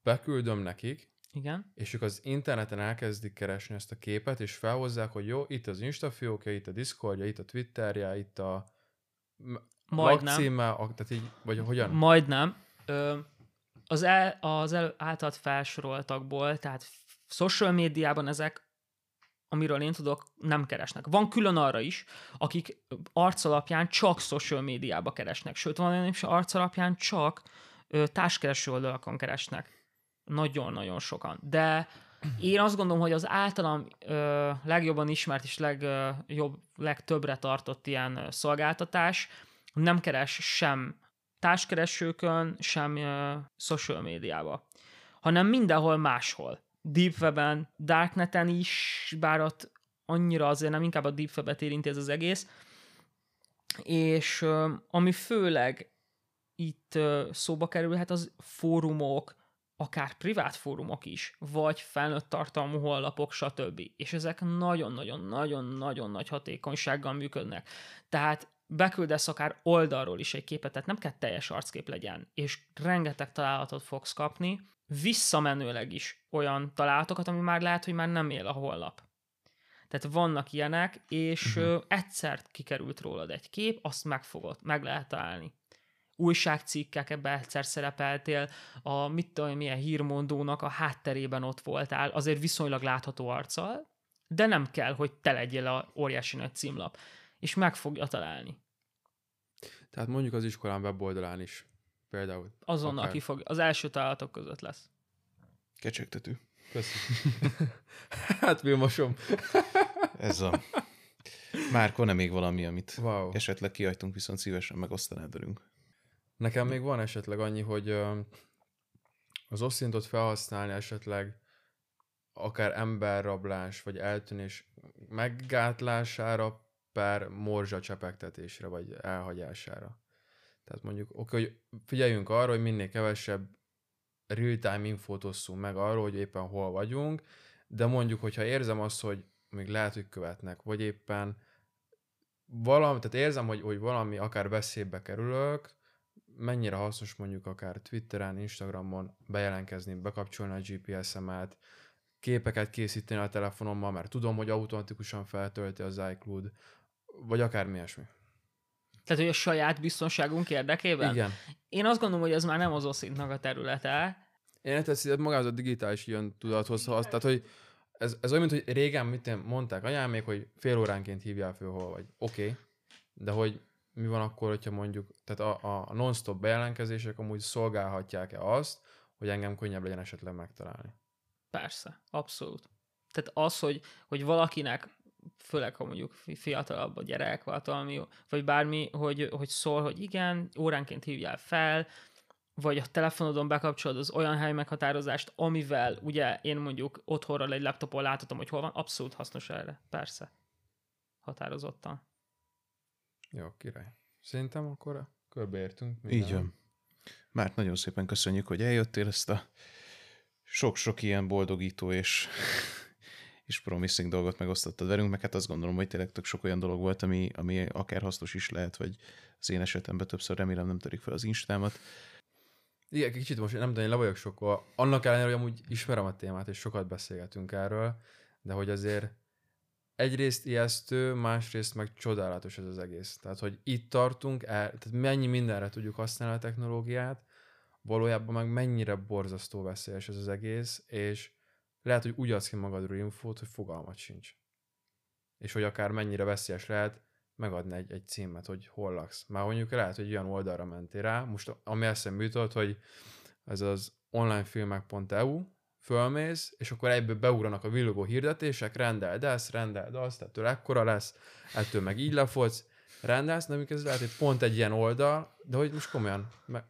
beküldöm nekik, igen. És ők az interneten elkezdik keresni ezt a képet, és felhozzák, hogy jó, itt az Insta fiókja, itt a Discordja, itt a Twitterje, itt a lakcíme, a, tehát így, vagy hogyan? Majdnem. Ö, az, el, az el, általad felsoroltakból, tehát social médiában ezek, amiről én tudok, nem keresnek. Van külön arra is, akik arc alapján csak social médiába keresnek, sőt van olyan is arc alapján csak ö, társkereső oldalakon keresnek nagyon-nagyon sokan. De én azt gondolom, hogy az általam ö, legjobban ismert és legjobb, legtöbbre tartott ilyen szolgáltatás nem keres sem társkeresőkön, sem ö, social médiába, hanem mindenhol máshol. Deep Darkneten is, bár ott annyira azért nem inkább a Deep Web-et érinti ez az egész, és ö, ami főleg itt szóba kerülhet, az fórumok, akár privát fórumok is, vagy felnőtt tartalmú honlapok, stb. És ezek nagyon-nagyon-nagyon-nagyon nagy hatékonysággal működnek. Tehát beküldesz akár oldalról is egy képet, tehát nem kell teljes arckép legyen, és rengeteg találatot fogsz kapni, visszamenőleg is olyan találatokat, ami már lehet, hogy már nem él a honlap. Tehát vannak ilyenek, és uh-huh. egyszer kikerült rólad egy kép, azt megfogod, meg lehet találni. Újságcikkek, ebbe egyszer szerepeltél, a mit tudom, milyen hírmondónak a hátterében ott voltál, azért viszonylag látható arccal, de nem kell, hogy te legyél a óriási nagy címlap, és meg fogja találni. Tehát mondjuk az iskolán weboldalán is például. Azonnal akár... kifog, az első találatok között lesz. Kecsegtető. Köszönöm. [LAUGHS] hát Vilmosom. Ez a... Márk, van-e még valami, amit wow. esetleg kiajtunk, viszont szívesen megosztanád velünk? Nekem még van esetleg annyi, hogy az osszintot felhasználni esetleg akár emberrablás, vagy eltűnés meggátlására per morzsa csepegtetésre, vagy elhagyására. Tehát mondjuk, oké, hogy figyeljünk arra, hogy minél kevesebb real-time infót osszunk meg arról, hogy éppen hol vagyunk, de mondjuk, hogyha érzem azt, hogy még lehet, hogy követnek, vagy éppen valami, tehát érzem, hogy, hogy valami akár veszélybe kerülök, mennyire hasznos mondjuk akár Twitteren, Instagramon bejelentkezni, bekapcsolni a GPS-emet, képeket készíteni a telefonommal, mert tudom, hogy automatikusan feltölti az iCloud, vagy akármi ilyesmi. Tehát, hogy a saját biztonságunk érdekében? Igen. Én azt gondolom, hogy ez már nem az oszintnak a területe. Én teszi, magához a digitális ilyen tudathoz, az, tehát, hogy ez, ez olyan, mint hogy régen mit mondták anyám még, hogy fél óránként hívjál föl, hol vagy. Oké, okay. de hogy mi van akkor, hogyha mondjuk, tehát a, a non-stop bejelentkezések amúgy szolgálhatják-e azt, hogy engem könnyebb legyen esetleg megtalálni? Persze, abszolút. Tehát az, hogy, hogy valakinek főleg ha mondjuk fiatalabb a gyerek, valami, vagy bármi, hogy, hogy szól, hogy igen, óránként hívjál fel, vagy a telefonodon bekapcsolod az olyan hely meghatározást, amivel ugye én mondjuk otthonról egy laptopon láthatom, hogy hol van, abszolút hasznos erre, persze. Határozottan. Jó, király. Szerintem akkor körbeértünk. Minden. Így van. Már nagyon szépen köszönjük, hogy eljöttél ezt a sok-sok ilyen boldogító és [LAUGHS] és promising dolgot megosztottad velünk, meg hát azt gondolom, hogy tényleg tök sok olyan dolog volt, ami, ami akár hasznos is lehet, vagy az én esetemben többször remélem nem törik fel az instámat. Igen, kicsit most nem tudom, én le vagyok sokkal. Annak ellenére, hogy amúgy ismerem a témát, és sokat beszélgetünk erről, de hogy azért egyrészt ijesztő, másrészt meg csodálatos ez az egész. Tehát, hogy itt tartunk, el, tehát mennyi mindenre tudjuk használni a technológiát, valójában meg mennyire borzasztó veszélyes ez az egész, és lehet, hogy úgy adsz ki magadról infót, hogy fogalmat sincs. És hogy akár mennyire veszélyes lehet megadni egy, egy címet, hogy hol laksz. Már mondjuk lehet, hogy olyan oldalra mentél rá, most ami eszembe jutott, hogy ez az onlinefilmek.eu, fölmész, és akkor egyből beugranak a villogó hirdetések, rendeld ezt, rendeld azt, ettől ekkora lesz, ettől meg így lefolysz, rendelsz, nem ez lehet, hogy pont egy ilyen oldal, de hogy most komolyan, meg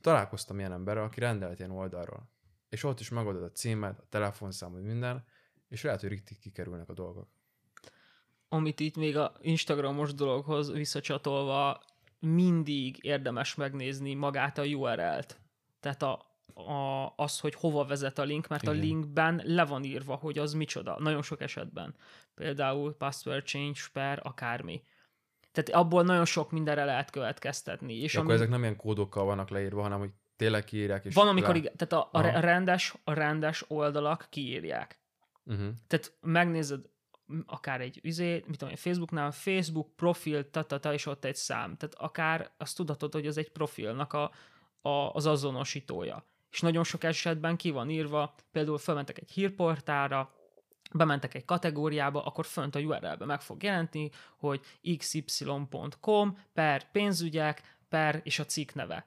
találkoztam ilyen emberrel, aki rendelt ilyen oldalról és ott is megadod a címet, a telefonszámod, minden, és lehet, hogy riktig kikerülnek a dolgok. Amit itt még a Instagramos dologhoz visszacsatolva, mindig érdemes megnézni magát a URL-t. Tehát a, a, az, hogy hova vezet a link, mert Igen. a linkben le van írva, hogy az micsoda. Nagyon sok esetben. Például password change per akármi. Tehát abból nagyon sok mindenre lehet következtetni. És akkor ami... ezek nem ilyen kódokkal vannak leírva, hanem hogy tényleg kiírják. És Van, amikor igen, tehát a, a, rendes, a rendes oldalak kiírják. Uh-huh. Tehát megnézed akár egy üzé, mit tudom, Facebooknál, Facebook profil, tatata, és ott egy szám. Tehát akár azt tudhatod, hogy az egy profilnak a, a, az azonosítója. És nagyon sok esetben ki van írva, például felmentek egy hírportára, bementek egy kategóriába, akkor fönt a URL-be meg fog jelenteni, hogy xy.com per pénzügyek per és a cikk neve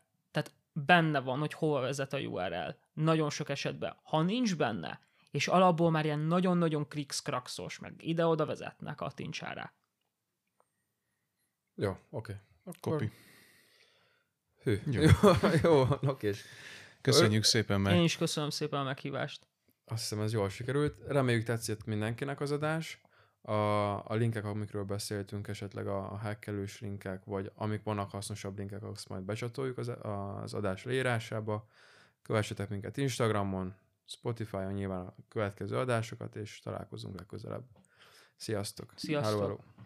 benne van, hogy hova vezet a URL. Nagyon sok esetben. Ha nincs benne, és alapból már ilyen nagyon-nagyon krikszkrakszos, meg ide-oda vezetnek a tincsára. Jó, oké. Okay. Akkor... Kopi. Hű. Jó, jó, [LAUGHS] jó oké. Köszönjük szépen meg. Én is köszönöm szépen a meghívást. Azt hiszem ez jól sikerült. Reméljük tetszett mindenkinek az adás. A, a linkek, amikről beszéltünk, esetleg a, a hackelős linkek, vagy amik vannak hasznosabb linkek, azt majd becsatoljuk az, az adás leírásába. Kövessetek minket Instagramon, Spotify-on nyilván a következő adásokat, és találkozunk legközelebb. Sziasztok! Sziasztok! Hello, hello.